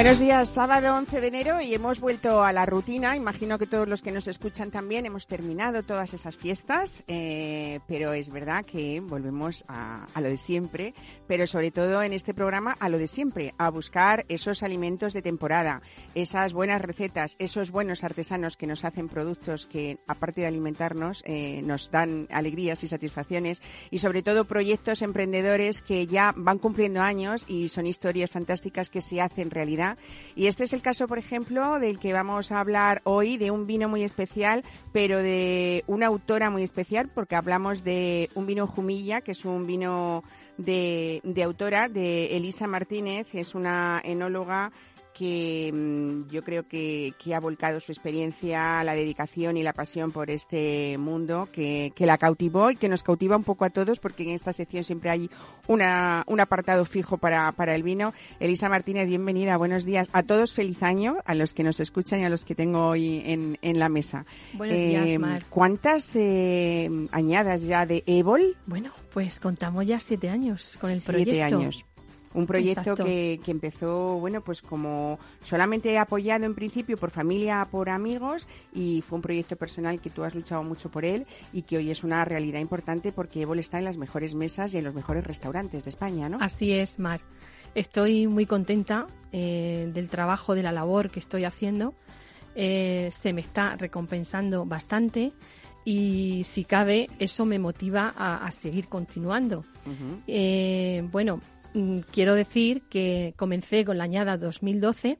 Buenos días, sábado 11 de enero y hemos vuelto a la rutina. Imagino que todos los que nos escuchan también hemos terminado todas esas fiestas, eh, pero es verdad que volvemos a, lo de siempre, pero sobre todo en este programa a lo de siempre, a buscar esos alimentos de temporada, esas buenas recetas, esos buenos artesanos que nos hacen productos que, aparte de alimentarnos, eh, nos dan alegrías y satisfacciones y sobre todo proyectos emprendedores que ya van cumpliendo años y son historias fantásticas que se hacen realidad y este es el caso, por ejemplo, del que vamos a hablar hoy, de un vino muy especial, pero de una autora muy especial, porque hablamos de un vino Jumilla, que es un vino de, de autora, de Elisa Martínez, es una enóloga que mm, yo creo que, ha volcado su experiencia, la dedicación y la pasión por este mundo, que, la cautivó y que nos cautiva un poco a todos, porque en esta sección siempre hay una, un apartado fijo para, para el vino. Elisa Martínez, bienvenida, buenos días. A todos feliz año, a los que nos escuchan y a los que tengo hoy en, en la mesa. Buenos días, eh, Mar. ¿Cuántas eh, añadas ya de Evol? Bueno, pues contamos ya siete años con el siete proyecto. años. Un proyecto que, que, empezó, bueno, pues como solamente apoyado en principio por familia, por amigos, y fue un proyecto personal que tú has luchado mucho por él y que hoy es una realidad importante porque Evol está en las mejores mesas y en los mejores restaurantes de España, ¿no? Así es, Mar. Estoy muy contenta eh, del trabajo, de la labor que estoy haciendo. Eh, se me está recompensando bastante y si cabe eso me motiva a, seguir continuando. eh, bueno, quiero decir que comencé con la añada 2012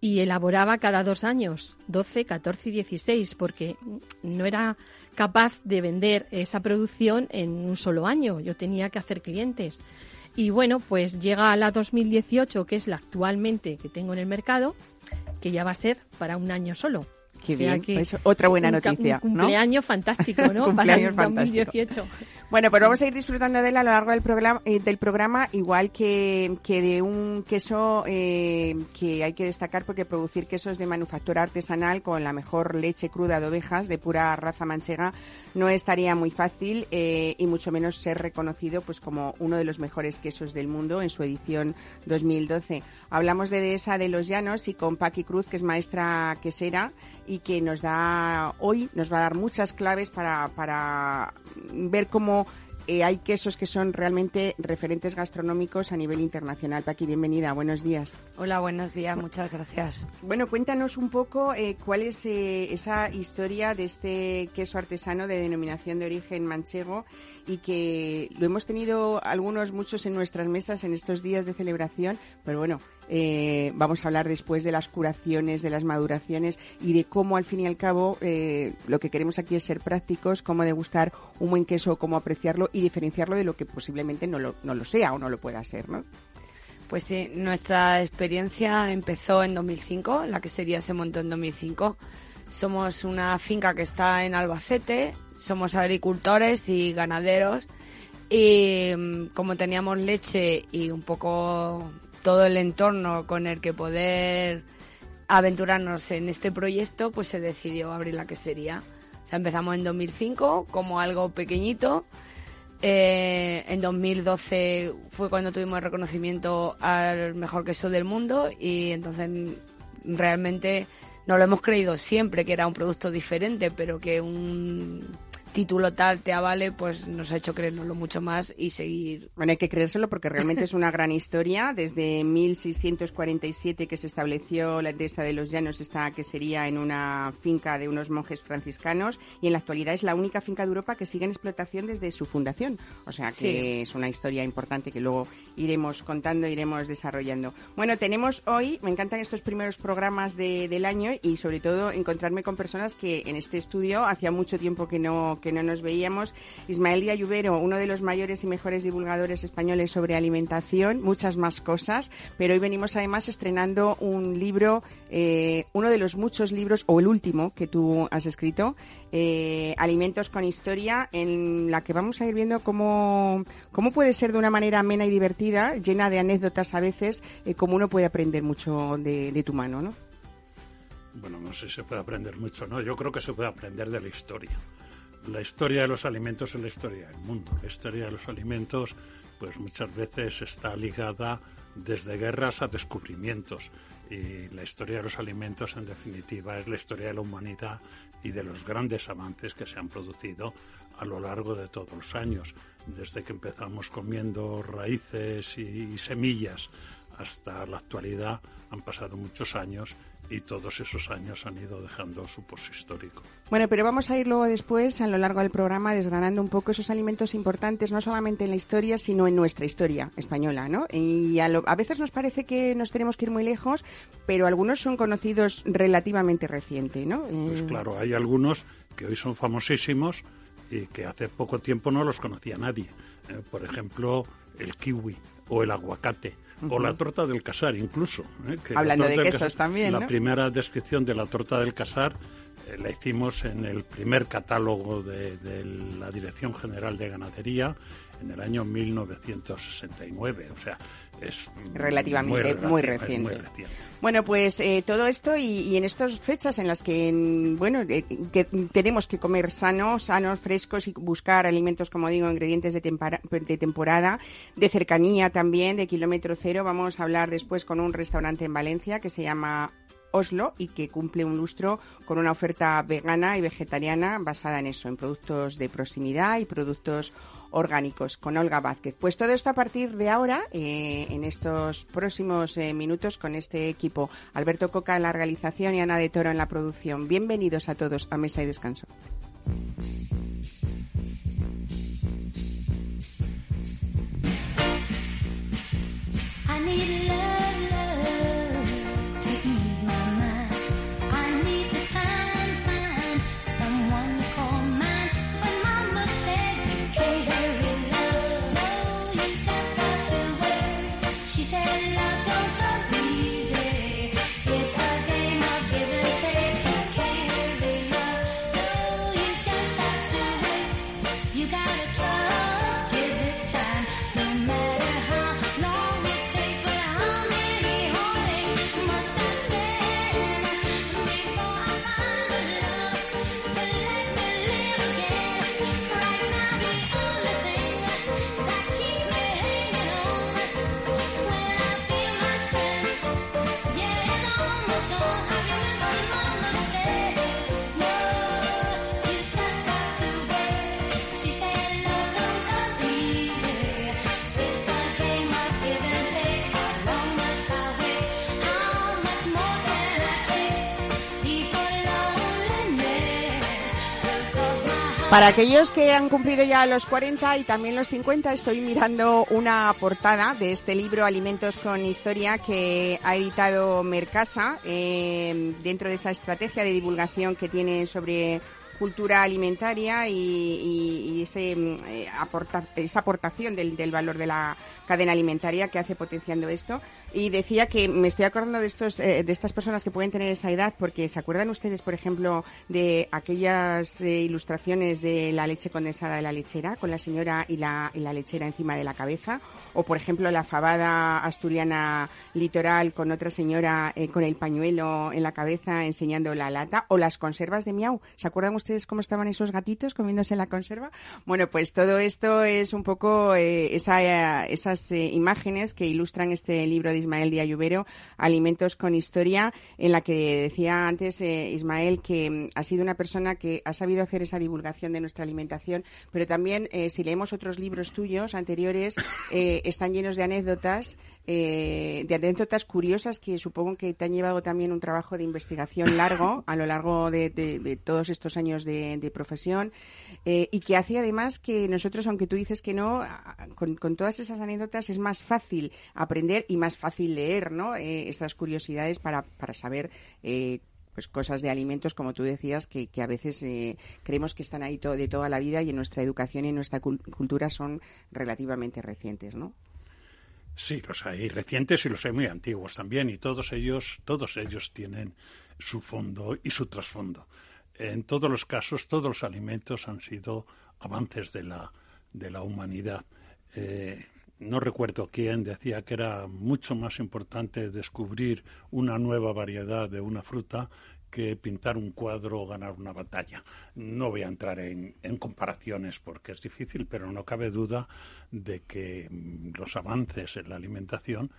y elaboraba cada dos años, 12, 14 y 16, porque no era capaz de vender esa producción en un solo año. Yo tenía que hacer clientes. Y bueno, pues llega la 2018, que es la actualmente que tengo en el mercado, que ya va a ser para un año solo. Qué bien, pues otra buena noticia. Un cumpleaños fantástico, ¿no? cumpleaños para el 2018. Bueno, pues vamos a ir disfrutando de él a lo largo del programa, eh, del programa igual que, que de un queso eh, que hay que destacar porque producir quesos de manufactura artesanal con la mejor leche cruda de ovejas de pura raza manchega no estaría muy fácil eh, y mucho menos ser reconocido pues como uno de los mejores quesos del mundo en su edición 2012. Hablamos de Dehesa de los Llanos y con Paqui Cruz, que es maestra quesera y que nos da hoy, nos va a dar muchas claves para, para ver cómo eh, hay quesos que son realmente referentes gastronómicos a nivel internacional. Paqui, bienvenida, buenos días. Hola, buenos días, muchas gracias. Bueno, cuéntanos un poco eh, cuál es eh, esa historia de este queso artesano de denominación de origen manchego y que lo hemos tenido algunos, muchos en nuestras mesas en estos días de celebración, pero bueno, eh, vamos a hablar después de las curaciones, de las maduraciones y de cómo al fin y al cabo eh, lo que queremos aquí es ser prácticos, cómo degustar un buen queso, cómo apreciarlo y diferenciarlo de lo que posiblemente no lo, no lo sea o no lo pueda ser, ¿no? Pues sí, nuestra experiencia empezó en 2005, la que sería se montó en 2005. Somos una finca que está en Albacete, somos agricultores y ganaderos y mm, como teníamos leche y un poco todo el entorno con el que poder aventurarnos en este proyecto, pues se decidió abrir la quesería. O empezamos en 2005 como algo pequeñito. Eh, en 2012 fue cuando tuvimos el reconocimiento al mejor queso del mundo y entonces realmente no lo hemos creído siempre que era un producto diferente, pero que un título tal te avale, pues nos ha hecho creérnoslo mucho más y seguir. Bueno, hay que creérselo porque realmente es una gran historia. Desde 1647 que se estableció la dehesa de los Llanos, esta que sería en una finca de unos monjes franciscanos y en la actualidad es la única finca de Europa que sigue en explotación desde su fundación. O sea que es una historia importante que luego iremos contando, iremos desarrollando. Bueno, tenemos hoy, me encantan estos primeros programas del año y sobre todo encontrarme con personas que en este estudio hacía mucho tiempo que no que no nos veíamos. Ismael Lluvero, uno de los mayores y mejores divulgadores españoles sobre alimentación, muchas más cosas, pero hoy venimos además estrenando un libro, eh, uno de los muchos libros, o el último que tú has escrito, eh, Alimentos con Historia, en la que vamos a ir viendo cómo, cómo puede ser de una manera amena y divertida, llena de anécdotas a veces, eh, cómo uno puede aprender mucho de, de tu mano, ¿no? Bueno, no sé si se puede aprender mucho, ¿no? Yo creo que se puede aprender de la historia. La historia de los alimentos es la historia del mundo. La historia de los alimentos, pues muchas veces está ligada desde guerras a descubrimientos. Y la historia de los alimentos, en definitiva, es la historia de la humanidad y de los grandes avances que se han producido a lo largo de todos los años. Desde que empezamos comiendo raíces y semillas hasta la actualidad han pasado muchos años y todos esos años han ido dejando su post histórico. Bueno, pero vamos a ir luego después, a lo largo del programa, desgranando un poco esos alimentos importantes, no solamente en la historia, sino en nuestra historia española, ¿no? Y a, veces nos parece que nos tenemos que ir muy lejos, pero algunos son conocidos relativamente reciente, ¿no? Pues eh, claro, hay algunos que hoy son famosísimos y que hace poco tiempo no los conocía nadie. Eh, por ejemplo, el kiwi o el aguacate o la torta del casar incluso. ¿eh? Hablando de quesos también. La primera descripción de la torta del casar eh, la hicimos en el primer catálogo de, la Dirección General de Ganadería en el año 1969. O sea, es relativamente muy, reciente. Bueno, pues eh, todo esto y, en estas fechas en las que, bueno, eh, que tenemos que comer sanos, sanos, frescos y buscar alimentos, como digo, ingredientes de, de temporada, de cercanía también, de kilómetro cero. Vamos a hablar después con un restaurante en Valencia que se llama Oslo y que cumple un lustro con una oferta vegana y vegetariana basada en eso, en productos de proximidad y productos orgánicos con Olga Vázquez. Pues todo esto a partir de ahora, eh, en estos próximos eh, minutos, con este equipo. Alberto Coca en la realización y Ana de Toro en la producción. Bienvenidos a todos a Mesa y Descanso. Para aquellos que han cumplido ya los 40 y también los 50, estoy mirando una portada de este libro Alimentos con Historia que ha editado Mercasa eh, dentro de esa estrategia de divulgación que tiene sobre cultura alimentaria y, ese, mm, eh, esa aportación del valor de la cadena alimentaria que hace potenciando esto. Y decía que me estoy acordando de estos eh, de estas personas que pueden tener esa edad porque se acuerdan ustedes, por ejemplo, de aquellas eh, ilustraciones de la leche condensada de la lechera con la señora y la, y la lechera encima de la cabeza o por ejemplo la fabada asturiana litoral con otra señora eh, con el pañuelo en la cabeza enseñando la lata o las conservas de miau. ¿Se acuerdan ustedes cómo estaban esos gatitos comiéndose la conserva? Bueno, pues todo esto es un poco esa, esas imágenes que ilustran este libro de Ismael Díaz Lluvero, Alimentos con Historia, en la que decía antes eh, Ismael que mm, ha sido una persona que ha sabido hacer esa divulgación de nuestra alimentación, pero también eh, si leemos otros libros tuyos anteriores, eh, están llenos de anécdotas eh, de anécdotas curiosas que supongo que te han llevado también un trabajo de investigación largo a lo largo de, todos estos años de, profesión eh, y que hace además que nosotros, aunque tú dices que no, con, todas esas anécdotas es más fácil aprender y más fácil leer ¿no? Eh, esas curiosidades para, para saber pues cosas de alimentos, como tú decías, que, que a veces eh, creemos que están ahí de toda la vida y en nuestra educación y en nuestra cultura son relativamente recientes, ¿no? Sí, los hay recientes y los hay muy antiguos también, y todos ellos, todos ellos tienen su fondo y su trasfondo. En todos los casos, todos los alimentos han sido avances de la, de la humanidad. Eh, no recuerdo quién decía que era mucho más importante descubrir una nueva variedad de una fruta que pintar un cuadro o ganar una batalla. No voy a entrar en, comparaciones porque es difícil, pero no cabe duda de que mm, los avances en la alimentación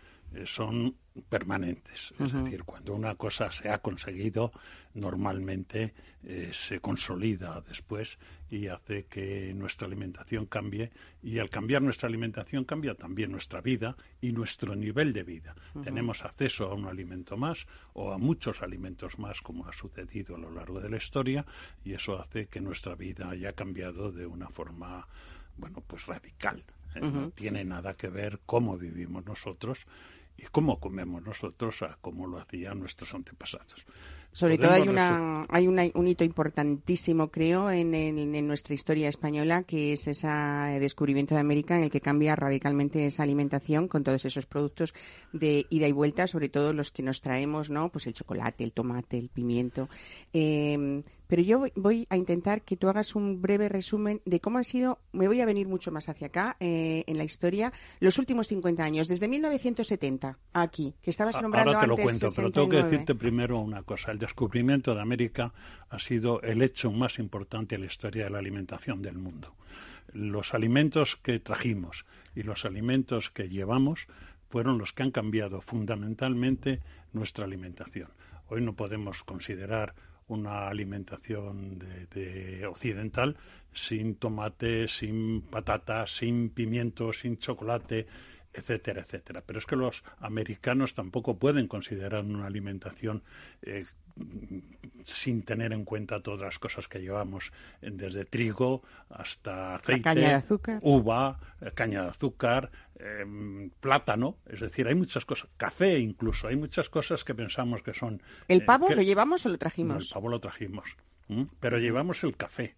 son permanentes. Es decir, cuando una cosa se ha conseguido, normalmente eh, se consolida después y hace que nuestra alimentación cambie. Y al cambiar nuestra alimentación cambia también nuestra vida y nuestro nivel de vida. Tenemos acceso a un alimento más o a muchos alimentos más, como ha sucedido a lo largo de la historia, y eso hace que nuestra vida haya cambiado de una forma, bueno, pues radical. ¿eh? No tiene nada que ver cómo vivimos nosotros y cómo comemos nosotros a cómo lo hacían nuestros antepasados. Sobre todo hay, una, hay un hito importantísimo, creo, en, en, nuestra historia española, que es ese descubrimiento de América en el que cambia radicalmente esa alimentación con todos esos productos de ida y vuelta, sobre todo los que nos traemos, ¿no? Pues el chocolate, el tomate, el pimiento. Eh, pero yo voy a intentar que tú hagas un breve resumen de cómo han sido, me voy a venir mucho más hacia acá eh, en la historia, los últimos 50 años, desde 1970 aquí, que estabas nombrando Ahora te lo cuento, pero tengo que decirte primero una cosa. El descubrimiento de América ha sido el hecho más importante en la historia de la alimentación del mundo. Los alimentos que trajimos y los alimentos que llevamos fueron los que han cambiado fundamentalmente nuestra alimentación. Hoy no podemos considerar una alimentación de, occidental sin tomate, sin patatas, sin pimiento, sin chocolate, etcétera, etcétera. Pero es que los americanos tampoco pueden considerar una alimentación eh, sin tener en cuenta todas las cosas que llevamos, desde trigo hasta aceite, uva, eh, caña de azúcar, em, plátano, es decir, hay muchas cosas, café incluso, hay muchas cosas que pensamos que son... ¿El pavo eh, lo llevamos o lo trajimos? el pavo lo trajimos, pero llevamos el café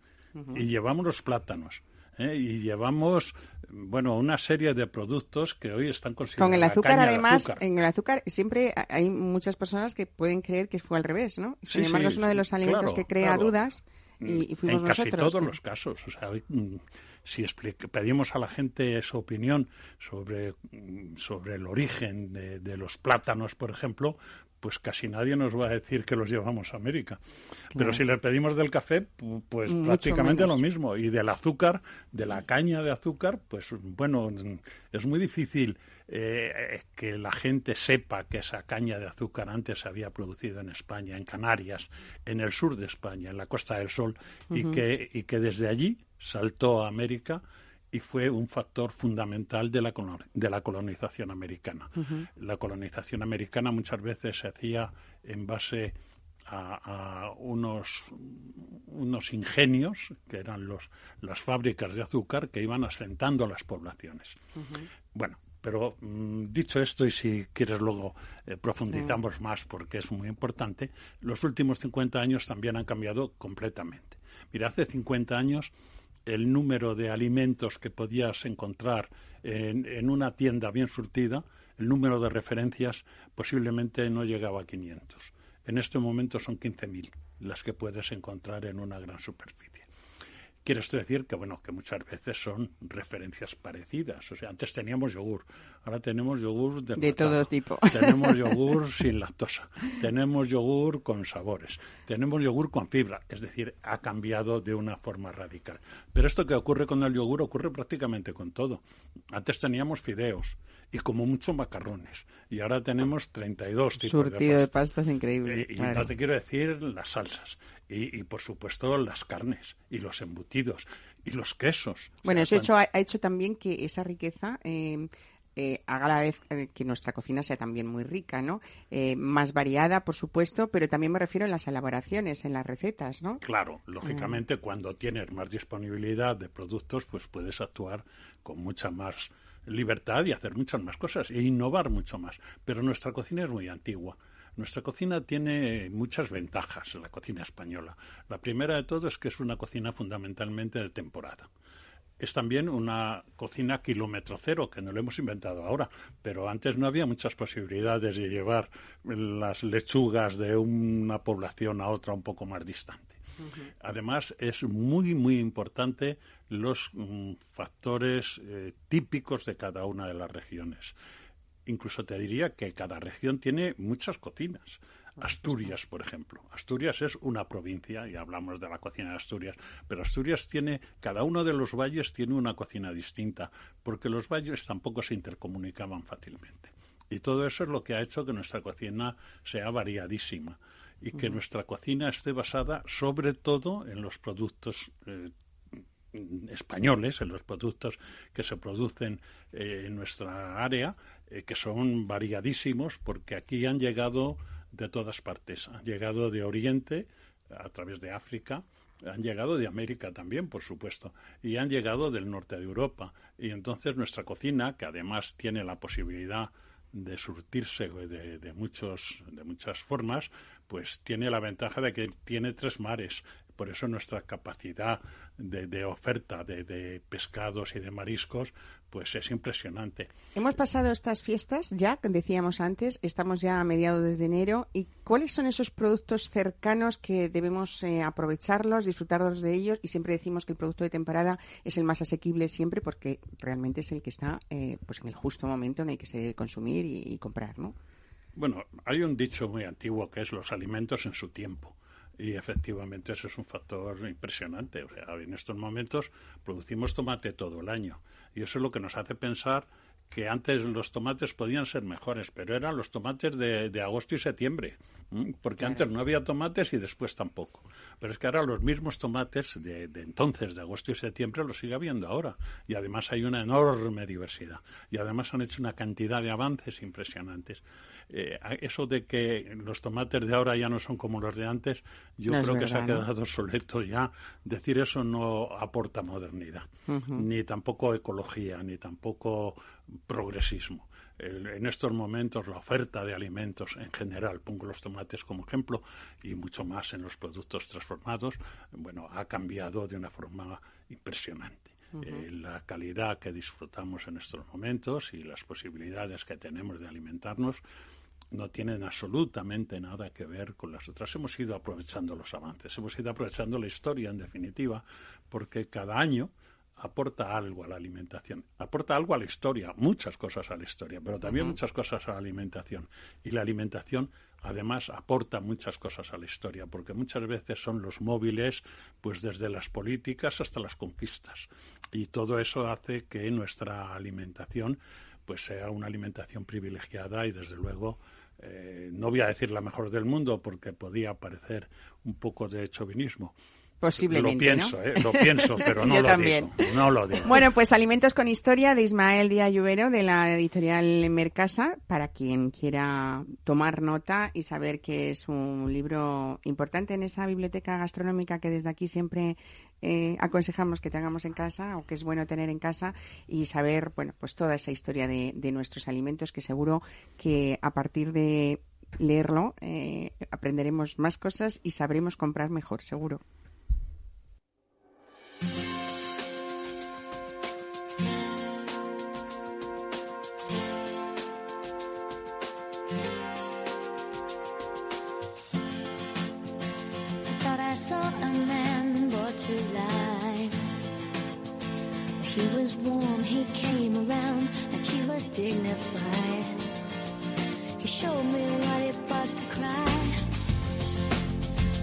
y llevamos los plátanos. ¿Eh? y llevamos bueno una serie de productos que hoy están considerados con el azúcar además en el azúcar siempre hay muchas personas que pueden creer que fue al revés no sin embargo es uno de los alimentos que crea dudas y, fuimos en casi todos los casos o sea mm, si pedimos a la gente su opinión sobre, mm, sobre el origen de, de, los plátanos, por ejemplo, pues casi nadie nos va a decir que los llevamos a América. Pero si le pedimos del café, pues prácticamente lo mismo. Y del azúcar, de la caña de azúcar, pues bueno, es muy difícil eh, que la gente sepa que esa caña de azúcar antes se había producido en España, en Canarias, en el sur de España, en la Costa del Sol, y, que, y que desde allí saltó a América y fue un factor fundamental de la, de la colonización americana. La colonización americana muchas veces se hacía en base a, unos, unos ingenios, que eran los, las fábricas de azúcar, que iban asentando las poblaciones. Bueno, pero mm, dicho esto, y si quieres luego eh, profundizamos más porque es muy importante, los últimos 50 años también han cambiado completamente. Mira, hace 50 años el número de alimentos que podías encontrar en, una tienda bien surtida, el número de referencias posiblemente no llegaba a 500. En este momento son 15.000 las que puedes encontrar en una gran superficie. Quiero decir que, bueno, que muchas veces son referencias parecidas. O sea, antes teníamos yogur, ahora tenemos yogur de, de todo tipo. Tenemos yogur sin lactosa, tenemos yogur con sabores, tenemos yogur con fibra. Es decir, ha cambiado de una forma radical. Pero esto que ocurre con el yogur ocurre prácticamente con todo. Antes teníamos fideos y como mucho macarrones. Y ahora tenemos 32 tipos Surtido de pastas. increíble. Y, y no te quiero decir las salsas y, por supuesto las carnes y los embutidos y los quesos. Bueno, eso hecho, ha, hecho también que esa riqueza eh, eh, haga la vez eh, que nuestra cocina sea también muy rica, ¿no? más variada, por supuesto, pero también me refiero en las elaboraciones, en las recetas, ¿no? Claro, lógicamente cuando tienes más disponibilidad de productos, pues puedes actuar con mucha más libertad y hacer muchas más cosas e innovar mucho más. Pero nuestra cocina es muy antigua Nuestra cocina tiene muchas ventajas, la cocina española. La primera de todo es que es una cocina fundamentalmente de temporada es también una cocina kilómetro cero, que no lo hemos inventado ahora, pero antes no había muchas posibilidades de llevar las lechugas de una población a otra un poco más distante. Además, es muy, muy importante los mm, factores eh, típicos de cada una de las regiones. Incluso te diría que cada región tiene muchas cocinas. Asturias, por ejemplo. Asturias es una provincia, y hablamos de la cocina de Asturias, pero Asturias tiene, cada uno de los valles tiene una cocina distinta, porque los valles tampoco se intercomunicaban fácilmente. Y todo eso es lo que ha hecho que nuestra cocina sea variadísima y que nuestra cocina esté basada sobre todo en los productos eh, españoles, en los productos que se producen eh, en nuestra área, eh, que son variadísimos, porque aquí han llegado de todas partes. Han llegado de Oriente, a través de África, han llegado de América también, por supuesto, y han llegado del norte de Europa. Y entonces nuestra cocina, que además tiene la posibilidad de surtirse de, de, muchos, de muchas formas, pues tiene la ventaja de que tiene tres mares. Por eso nuestra capacidad de, de oferta de, de, pescados y de mariscos pues es impresionante. Hemos pasado estas fiestas ya, decíamos antes, estamos ya a mediados de enero. ¿Y cuáles son esos productos cercanos que debemos eh, aprovecharlos, disfrutarlos de ellos? Y siempre decimos que el producto de temporada es el más asequible siempre porque realmente es el que está eh, pues en el justo momento en el que se debe consumir y, y comprar, ¿no? Bueno, hay un dicho muy antiguo que es los alimentos en su tiempo. Y efectivamente eso es un factor impresionante. O sea, en estos momentos producimos tomate todo el año. Y eso es lo que nos hace pensar que antes los tomates podían ser mejores, pero eran los tomates de, de agosto y septiembre, porque antes no había tomates y después tampoco. Pero es que ahora los mismos tomates de, de, entonces, de agosto y septiembre, los sigue habiendo ahora. Y además hay una enorme diversidad. Y además han hecho una cantidad de avances impresionantes. Eh, eso de que los tomates de ahora ya no son como los de antes, yo No creo que se ha ¿no? quedado obsoleto ya. Decir eso no aporta modernidad, ni tampoco ecología, ni tampoco progresismo. El- en estos momentos la oferta de alimentos en general, pongo los tomates como ejemplo, y mucho más en los productos transformados, bueno, ha cambiado de una forma impresionante. Eh, la calidad que disfrutamos en estos momentos y las posibilidades que tenemos de alimentarnos no tienen absolutamente nada que ver con las otras. Hemos ido aprovechando los avances, hemos ido aprovechando la historia, en definitiva, porque cada año aporta algo a la alimentación, aporta algo a la historia, muchas cosas a la historia, pero también muchas cosas a la alimentación. Y la alimentación además aporta muchas cosas a la historia, porque muchas veces son los móviles, pues desde las políticas hasta las conquistas. Y todo eso hace que nuestra alimentación pues sea una alimentación privilegiada y desde luego eh, no voy a decir la mejor del mundo porque podía parecer un poco de chauvinismo. Posiblemente, Lo pienso, ¿no? ¿eh? Lo pienso, pero no Yo lo también. digo. No lo digo. Bueno, pues Alimentos con Historia de Ismael Díaz Lluvero de la editorial Mercasa, para quien quiera tomar nota y saber que es un libro importante en esa biblioteca gastronómica que desde aquí siempre eh, aconsejamos que tengamos en casa o que es bueno tener en casa y saber, bueno, pues toda esa historia de, de nuestros alimentos que seguro que a partir de leerlo eh, aprenderemos más cosas y sabremos comprar mejor, seguro. Saw a man brought to life. He was warm, he came around like he was dignified. He showed me what it was to cry.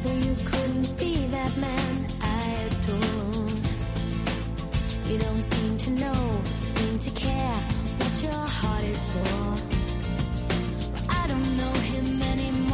Well, you couldn't be that man I adore. You don't seem to know, seem to care what your heart is for. I don't know him anymore.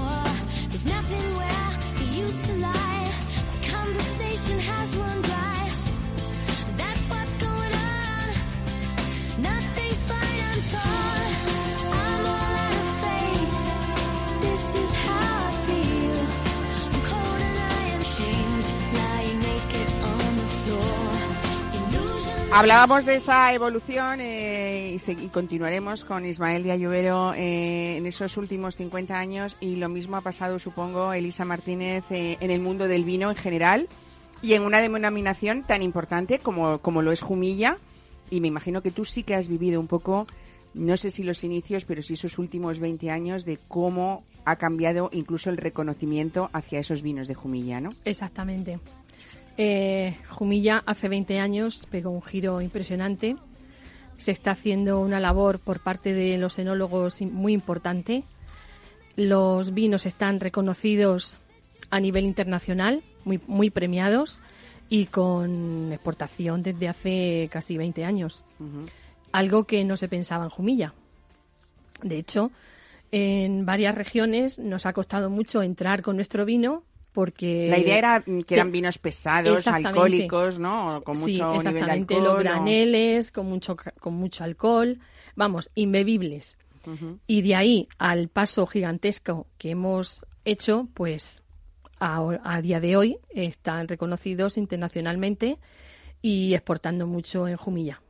Hablábamos de esa evolución eh, y, continuaremos con Ismael Diayubero eh, en esos últimos 50 años y lo mismo ha pasado, supongo, Elisa Martínez eh, en el mundo del vino en general y en una denominación tan importante como, como lo es Jumilla y me imagino que tú sí que has vivido un poco, no sé si los inicios, pero sí esos últimos 20 años de cómo ha cambiado incluso el reconocimiento hacia esos vinos de Jumilla, ¿no? Exactamente. Eh, Jumilla hace 20 años pegó un giro impresionante. Se está haciendo una labor por parte de los enólogos muy importante. Los vinos están reconocidos a nivel internacional, muy, muy premiados y con exportación desde hace casi 20 años. Algo que no se pensaba en Jumilla. De hecho, en varias regiones nos ha costado mucho entrar con nuestro vino porque La idea era mm, que eran vinos pesados, alcohólicos, ¿no? Con mucho sí, nivel de exactamente, alcohol. los o- graneles, con mucho, con mucho alcohol, vamos, imbebibles. Y de ahí al paso gigantesco que hemos hecho, pues a, a día de hoy están reconocidos internacionalmente y exportando mucho en Jumilla.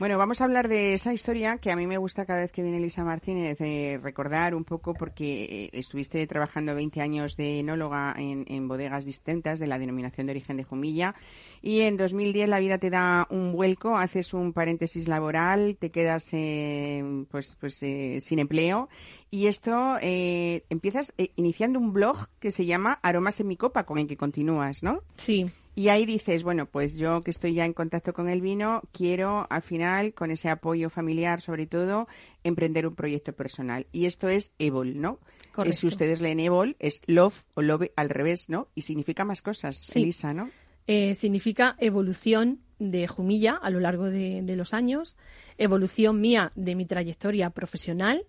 Bueno, vamos a hablar de esa historia que a mí me gusta cada vez que viene Elisa Martínez eh, recordar un poco porque eh, estuviste trabajando 20 años de enóloga en, en bodegas distintas de la denominación de origen de Jumilla y en 2010 la vida te da un vuelco, haces un paréntesis laboral, te quedas eh, pues pues eh, sin empleo y esto eh, empiezas eh, iniciando un blog que se llama Aromas en mi copa con el que continúas, ¿no? Sí, Y ahí dices, bueno, pues yo que estoy ya en contacto con el vino, quiero al final, con ese apoyo familiar sobre todo, emprender un proyecto personal. Y esto es Evol, ¿no? Correcto. Si ustedes leen Evol, es Love o Love al revés, ¿no? Y significa más cosas, Sí. Elisa, ¿no? eh, significa evolución de Jumilla a lo largo de, de los años, evolución mía de mi trayectoria profesional,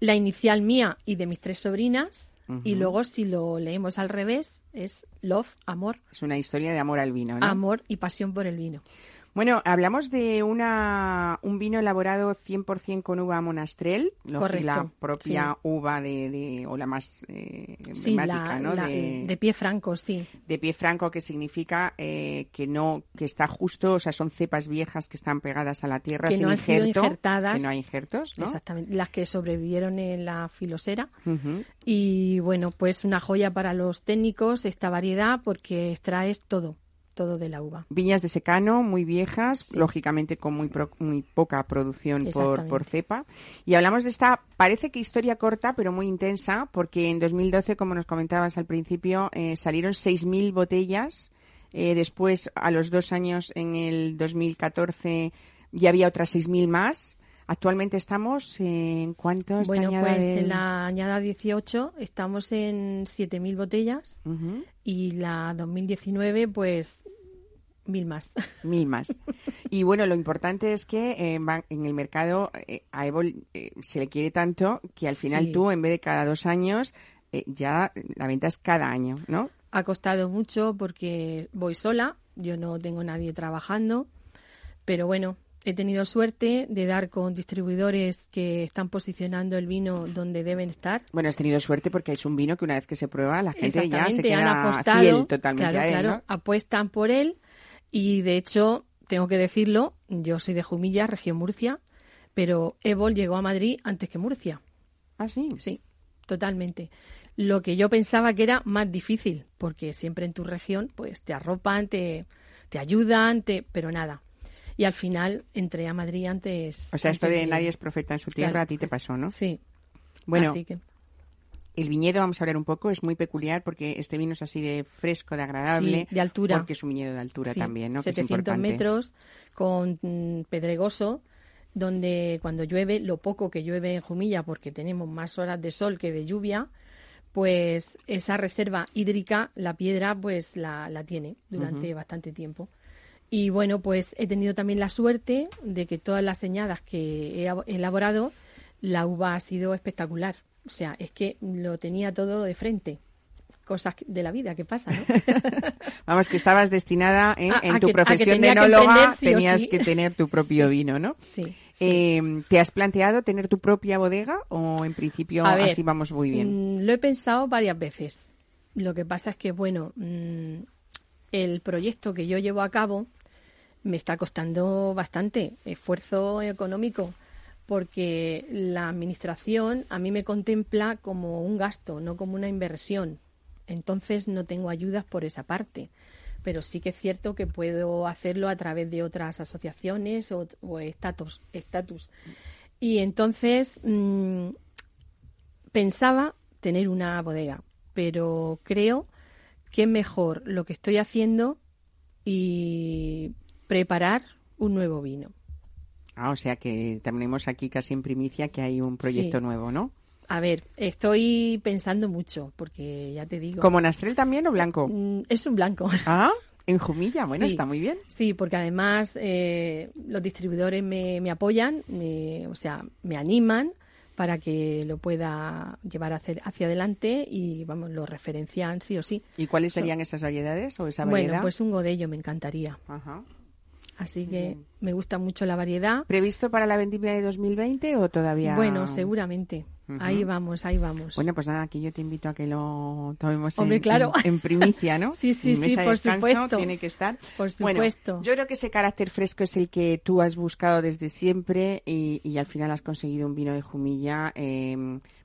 la inicial mía y de mis tres sobrinas, y luego si lo leemos al revés es love, amor, Es una historia de amor al vino, ¿no? amor y pasión por el vino. Bueno, hablamos de una, un vino elaborado 100% con uva monastrel, lo- Correcto, la propia sí. uva de, de- o la más eh, Sí, emblemática, la- ¿no? la- de, de pie franco, sí. de pie franco que significa eh, que no que está justo o sea son cepas viejas que están pegadas a la tierra Que sin no han sido injertadas. que no hay injertos ¿no? Exactamente, las que sobrevivieron en la filosera. Y bueno, pues una joya para los técnicos esta variedad porque extraes todo, todo de la uva. viñas de secano muy viejas lógicamente con muy pro- muy poca producción por, por cepa. Y hablamos de esta parece que historia corta pero muy intensa porque en 2012 como nos comentabas al principio eh, salieron 6.000 botellas. Eh, después a los dos años en el 2014 ya había otras 6.000 más Actualmente estamos en cuánto esta Bueno, pues del- en la añada 18 estamos en 7.000 botellas y la 2019 pues mil más. mil más. Y bueno, lo importante es que eh, en el mercado eh, a Evol eh, se le quiere tanto que al final Sí. tú, en vez de cada dos años, eh, ya la venta es cada año, ¿no? Ha costado mucho porque voy sola, yo no tengo nadie trabajando, pero bueno, he tenido suerte de dar con distribuidores que están posicionando el vino donde deben estar. Bueno, has tenido suerte porque es un vino que una vez que se prueba, la gente ya se Exactamente, han queda apostado, fiel totalmente claro, a él, claro, ¿no? apuestan por él y de hecho, tengo que decirlo, yo soy de Jumilla, región Murcia, pero Evol llegó a Madrid antes que Murcia. Ah, sí. Sí, totalmente. Lo que yo pensaba que era más difícil, porque siempre en tu región pues te arropan, te, te ayudan, te, pero nada. Y al final entré a Madrid antes. O sea, esto de nadie es profeta en su tierra, Claro. a ti te pasó, ¿no? Sí. Bueno, Así que el viñedo, vamos a hablar un poco, es muy peculiar porque este vino es así de fresco, de agradable. Sí, de altura. Porque es un viñedo de altura sí, también, ¿no? Que es 700 importante. metros con mm, pedregoso, donde cuando llueve, lo poco que llueve en Jumilla, porque tenemos más horas de sol que de lluvia, pues esa reserva hídrica, la piedra, pues la, la tiene durante bastante tiempo. Y bueno, pues he tenido también la suerte de que todas las señadas que he ab- elaborado, la uva ha sido espectacular. O sea, es que lo tenía todo de frente. Cosas de la vida que pasa, ¿no? Vamos, que estabas destinada ¿eh? A- en a tu que- profesión de que enóloga, sí tenías sí. que tener tu propio vino, ¿no? Sí. Eh, ¿Te has planteado tener tu propia bodega o en principio A ver, así vamos muy bien? Mm, lo he pensado varias veces. Lo que pasa es que, bueno, mm, el proyecto que yo llevo a cabo me está costando bastante esfuerzo económico porque la administración a mí me contempla como un gasto, no como una inversión. Entonces no tengo ayudas por esa parte. Pero sí que es cierto que puedo hacerlo a través de otras asociaciones o, estatus, estatus. Y entonces mm, pensaba tener una bodega, pero creo que es mejor lo que estoy haciendo y preparar un nuevo vino. Ah, o sea que tenemos aquí casi en primicia que hay un proyecto Sí. nuevo, ¿no? A ver, estoy pensando mucho, porque ya te digo. ¿Como Nastrel también o blanco? Mm, Es un blanco. Ah, en Jumilla, bueno, Sí. está muy bien. Sí, porque además eh, los distribuidores me, me apoyan, me- o sea, me animan para que lo pueda llevar hacia, hacia adelante y, vamos, lo referencian sí o sí. ¿Y cuáles So- serían esas variedades o esa variedad? Bueno, pues un godello me encantaría. Ajá. Así que me gusta mucho la variedad. ¿Previsto para la vendimia de 2020 o todavía? Bueno, seguramente. Ahí vamos, ahí vamos. Bueno, pues nada, aquí yo te invito a que lo tomemos Hombre, en, claro. en- en primicia, ¿no? Sí, sí, sí, por supuesto. Tiene que estar. Por Bueno, supuesto. yo creo que ese carácter fresco es el que tú has buscado desde siempre y, y al final has conseguido un vino de Jumilla eh,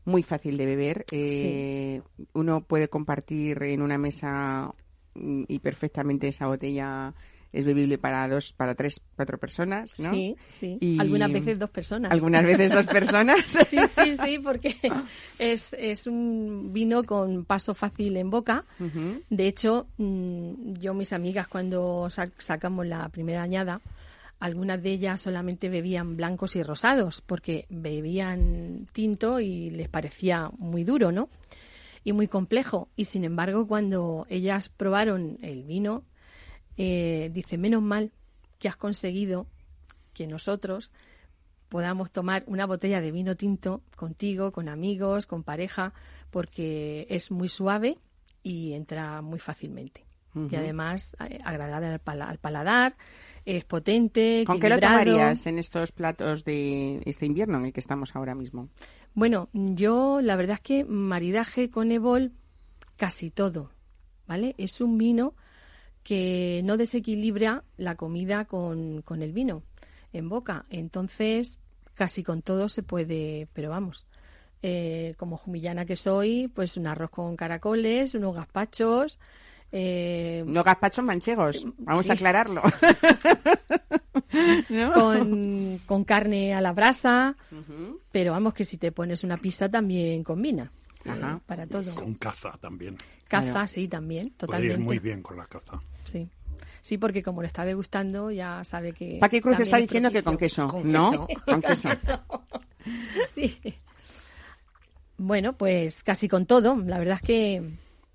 muy fácil de beber. Eh, Uno puede compartir en una mesa mm, y perfectamente esa botella es bebible para dos, para tres, cuatro personas, ¿no? Sí, sí. Y- Algunas veces dos personas. Algunas veces dos personas. Sí, sí, sí, porque es, es un vino con paso fácil en boca. De hecho, mm, yo, mis amigas, cuando sa- sacamos la primera añada, algunas de ellas solamente bebían blancos y rosados, porque bebían tinto y les parecía muy duro, ¿no? Y muy complejo. Y sin embargo, cuando ellas probaron el vino, eh, dice, menos mal que has conseguido que nosotros podamos tomar una botella de vino tinto contigo, con amigos, con pareja, porque es muy suave y entra muy fácilmente. Y además eh, agradable al, pala- al paladar, es potente, ¿Con qué lo tomarías en estos platos de este invierno en el que estamos ahora mismo? Bueno, yo la verdad es que maridaje con Ebol casi todo, ¿vale? Es un vino que no desequilibra la comida con, con el vino en boca. Entonces, casi con todo se puede, pero vamos, eh, como jumillana que soy, pues un arroz con caracoles, unos gazpachos, eh, No gazpachos manchegos, vamos Sí. a aclararlo. ¿No? con, con carne a la brasa, pero vamos que si te pones una pizza también combina. eh, Ajá. para todo. Con caza también. Caza, sí, también, Puede totalmente. ir muy bien con la caza. Sí. Sí, porque como lo está degustando, ya sabe que. Paqui Cruz está es diciendo que con queso, Con ¿no? queso. Con queso. Sí. Bueno, pues casi con todo. La verdad es que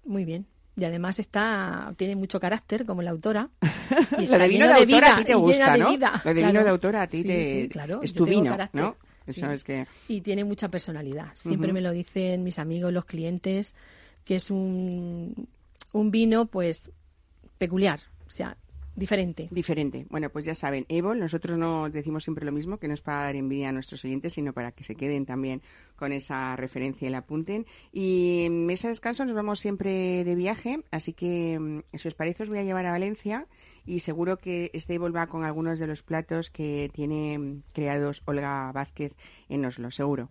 muy bien. Y además está tiene mucho carácter como la autora. Y Lo de vino de autor vida, a ti te gusta, ¿no? vida. Lo de Claro. vino de autor a ti Sí, te- sí, claro. es tu vino, carácter, ¿no? Eso sí. es que... Y tiene mucha personalidad. Siempre me lo dicen mis amigos, los clientes, que es un, un vino, pues, peculiar. O sea, diferente. Diferente. Bueno, pues ya saben, Evol, nosotros no decimos siempre lo mismo, que no es para dar envidia a nuestros oyentes, sino para que se queden también con esa referencia y la apunten. Y en Mesa de Descanso nos vamos siempre de viaje, así que mm, si os parece os voy a llevar a Valencia y seguro que este Evol va con algunos de los platos que tiene mm, creados Olga Vázquez en Oslo, seguro.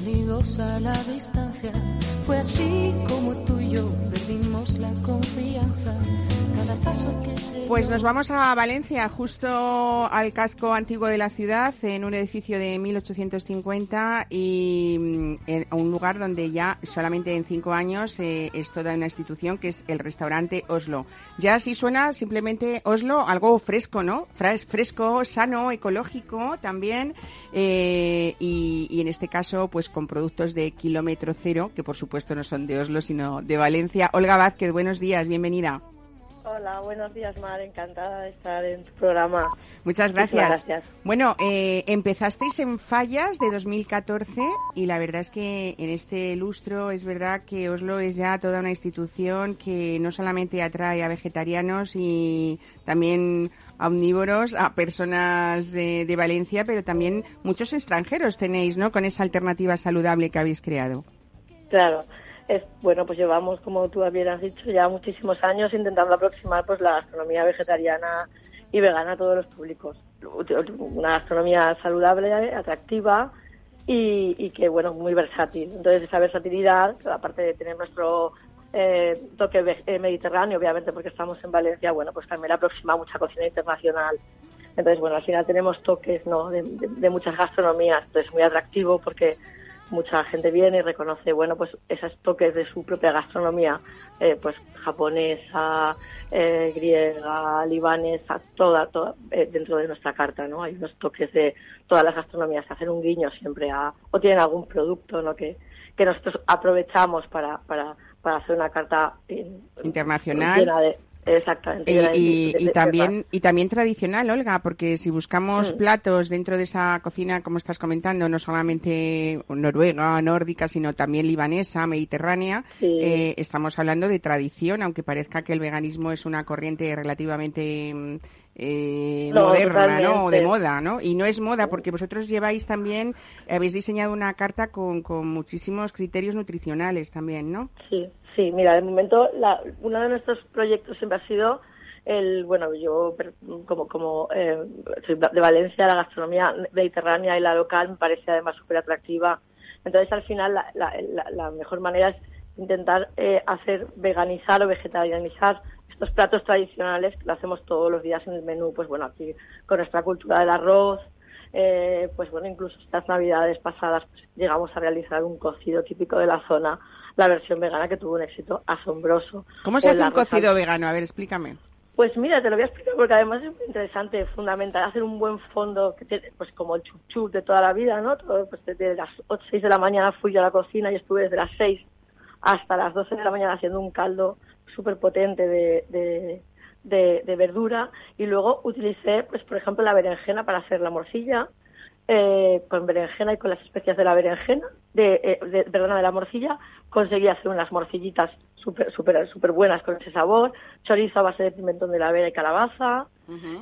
a la distancia. Fue así como tú y yo perdimos la confianza. Cada paso que se Pues nos vamos a Valencia, justo al casco antiguo de la ciudad, en un edificio de 1850 y mm, en un lugar donde ya solamente en cinco años eh, es toda una institución que es el restaurante Oslo. Ya así suena simplemente Oslo, algo fresco, ¿no? Fres- Fresco, sano, ecológico también eh, y, y en este caso pues con productos de kilómetro cero, que por supuesto no son de Oslo sino de Valencia. Olga Vázquez, buenos días, bienvenida. Hola, buenos días, Mar. Encantada de estar en tu programa. Muchas gracias. gracias. Bueno, eh, empezasteis en Fallas de 2014 y la verdad es que en este lustro es verdad que Oslo es ya toda una institución que no solamente atrae a vegetarianos y también a omnívoros, a personas eh, de Valencia, pero también muchos extranjeros tenéis, ¿no? Con esa alternativa saludable que habéis creado. Claro. Es, bueno, pues llevamos, como tú bien has dicho, ya muchísimos años intentando aproximar pues la gastronomía vegetariana y vegana a todos los públicos. Una gastronomía saludable, atractiva y, y que, bueno, muy versátil. Entonces, esa versatilidad, aparte de tener nuestro eh, toque eh, mediterráneo, obviamente porque estamos en Valencia, bueno, pues también aproxima mucha cocina internacional. Entonces, bueno, al final tenemos toques ¿no? de, muchas gastronomías, entonces muy atractivo porque mucha gente viene y reconoce, bueno, pues esos toques de su propia gastronomía, eh, pues japonesa, eh, griega, libanesa, toda, toda eh, dentro de nuestra carta, ¿no? Hay unos toques de todas las gastronomías, hacer un guiño siempre a, o tienen algún producto, ¿no? Que, que nosotros aprovechamos para, para, para hacer una carta Internacional. llena de, exactamente. Y, de- y- de- y de- de- también y también tradicional, Olga, porque si buscamos Mm. platos dentro de esa cocina, como estás comentando, no solamente noruega, nórdica, sino también libanesa, mediterránea, Sí. eh, estamos hablando de tradición, aunque parezca que el veganismo es una corriente relativamente mm, eh, No, moderna, ¿no? O de moda, ¿no? Y no es moda, porque vosotros lleváis también, habéis diseñado una carta con, con muchísimos criterios nutricionales también, ¿no? Sí, sí, mira, de momento la, uno de nuestros proyectos siempre ha sido el, bueno, yo como, como eh, soy de Valencia, la gastronomía mediterránea y la local me parece además súper atractiva. Entonces, al final, la, la- la mejor manera es intentar eh, hacer veganizar o vegetarianizar estos platos tradicionales que lo hacemos todos los días en el menú, pues bueno, aquí con nuestra cultura del arroz, eh, pues bueno, incluso estas navidades pasadas pues, llegamos a realizar un cocido típico de la zona, la versión vegana que tuvo un éxito asombroso. ¿Cómo se O hace un cocido vegano? A ver, explícame. Pues mira, te lo voy a explicar porque además es muy interesante, fundamental, hacer un buen fondo, que pues como el chup chup de toda la vida, ¿no? Todo, pues desde las 8, 6 de la mañana fui yo a la cocina y estuve desde las 6 hasta las 12 de la mañana haciendo un caldo súper potente de, de, de- de verdura y luego utilicé, pues por ejemplo, la berenjena para hacer la morcilla, eh, con berenjena y con las especias de la berenjena, de, eh, de- perdona, de la morcilla, conseguí hacer unas morcillitas súper súper súper buenas con ese sabor, chorizo a base de pimentón de la vera y calabaza,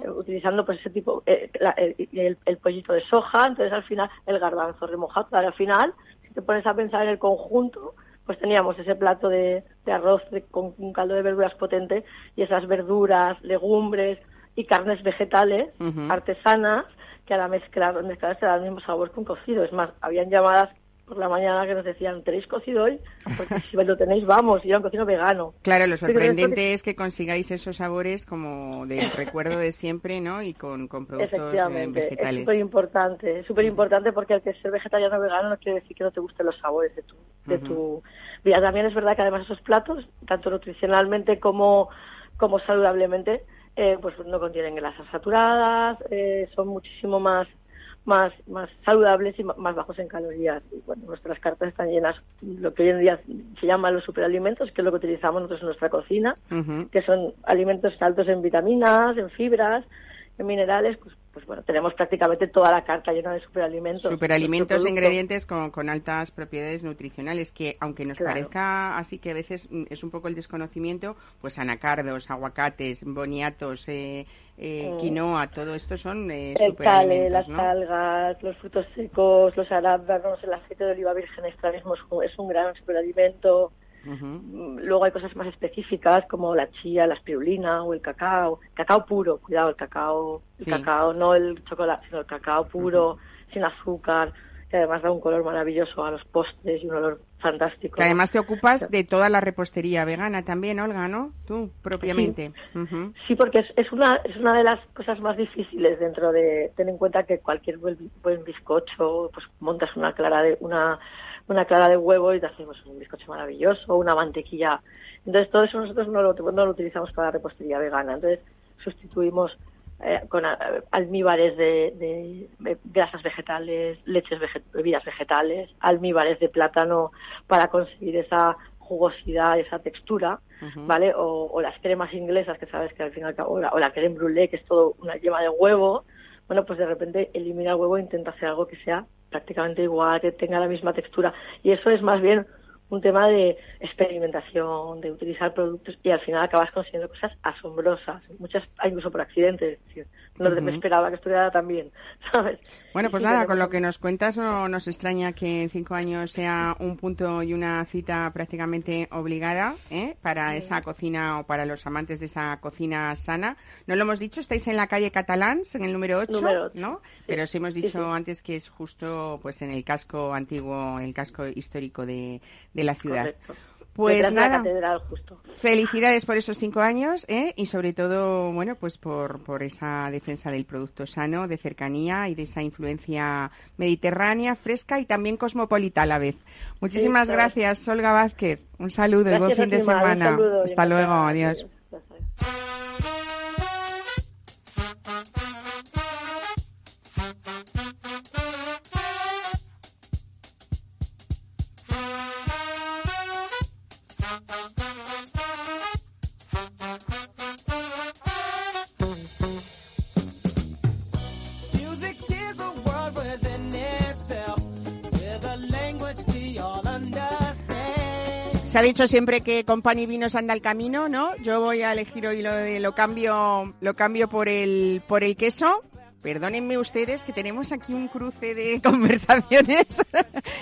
eh, utilizando pues ese tipo, eh, la- el, el- pollito de soja, entonces al final el garbanzo remojado, al final, si te pones a pensar en el conjunto, pues teníamos ese plato de, de arroz de- con un caldo de verduras potente y esas verduras, legumbres y carnes vegetales artesanas que a la mezclar, mezclar se da el mismo sabor que un cocido. Es más, habían llamadas por la mañana que nos decían, ¿tenéis cocido hoy? Porque si lo tenéis, vamos, y era un cocido vegano. Claro, lo que sorprendente es que consigáis esos sabores como del recuerdo de siempre, ¿no? Y con, con productos eh, Efectivamente, es vegetales. súper importante, súper importante porque el que ser vegetariano o vegano no quiere decir que no te gusten los sabores de tu, de tu vida. También es verdad que además esos platos, tanto nutricionalmente como, como saludablemente, eh, pues no contienen grasas saturadas, eh, son muchísimo más más más saludables y más bajos en calorías. Y bueno, nuestras cartas están llenas lo que hoy en día se llama los superalimentos, que es lo que utilizamos nosotros en nuestra cocina que son alimentos altos en vitaminas, en fibras, en minerales, pues, pues bueno, tenemos prácticamente toda la carta llena de superalimentos. Superalimentos, producto- ingredientes con, con altas propiedades nutricionales que, aunque nos Claro. parezca así que a veces mm, es un poco el desconocimiento, pues anacardos, aguacates, boniatos, eh, eh, Mm. quinoa, todo esto son eh, El cale, superalimentos, las ¿no? algas, los frutos secos, los arándanos, el aceite de oliva virgen extra mismo es un gran superalimento. Luego hay cosas más específicas como la chía, la espirulina o el cacao. Cacao puro, cuidado, el cacao, el Sí. cacao, no el chocolate, sino el cacao puro, sin azúcar. que además da un color maravilloso a los postres y un olor fantástico. Que además te ocupas de toda la repostería vegana también, Olga, ¿no? Tú, propiamente. Sí, porque es, es una es una de las cosas más difíciles dentro de tener en cuenta que cualquier buen, buen bizcocho, pues montas una clara de una una clara de huevo y te hacemos un bizcocho maravilloso, una mantequilla. Entonces todo eso nosotros no lo, no lo utilizamos para la repostería vegana. Entonces sustituimos eh, con eh, almíbares de, de- de grasas vegetales, leches vege- bebidas vegetales, almíbares de plátano para conseguir esa jugosidad y esa textura. ¿vale? O, o las cremas inglesas, que sabes que al fin y al cabo, o la, o la creme brûlée, que es todo una yema de huevo, bueno, pues de repente elimina el huevo e intenta hacer algo que sea prácticamente igual, que tenga la misma textura. Y eso es más bien un tema de experimentación, de utilizar productos y al final acabas consiguiendo cosas asombrosas, muchas incluso por accidente, no me Ujú. esperaba que estuviera tan bien, ¿sabes? Bueno, pues sí, nada, tenemos- con lo que nos cuentas no nos extraña que en cinco años sea un punto y una cita prácticamente obligada ¿eh? para esa cocina o para los amantes de esa cocina sana. No lo hemos dicho, estáis en la calle Catalans, en el número 8, Número ocho, ¿no? sí. Pero sí hemos dicho antes que es justo pues en el casco antiguo, el casco histórico de, de la ciudad. Correcto. Pues de la nada. catedral, justo. Felicidades por esos cinco años ¿eh? y sobre todo, bueno, pues por, por esa defensa del producto sano, de cercanía y de esa influencia mediterránea, fresca y también cosmopolita a la vez. Muchísimas gracias, Olga Vázquez. Un saludo y buen fin de semana. saludo Hasta luego, adiós. Dicho siempre que con pan y vinos anda el camino, ¿no? Yo voy a elegir hoy lo de lo cambio, lo cambio por el por el queso. Perdónenme ustedes que tenemos aquí un cruce de conversaciones,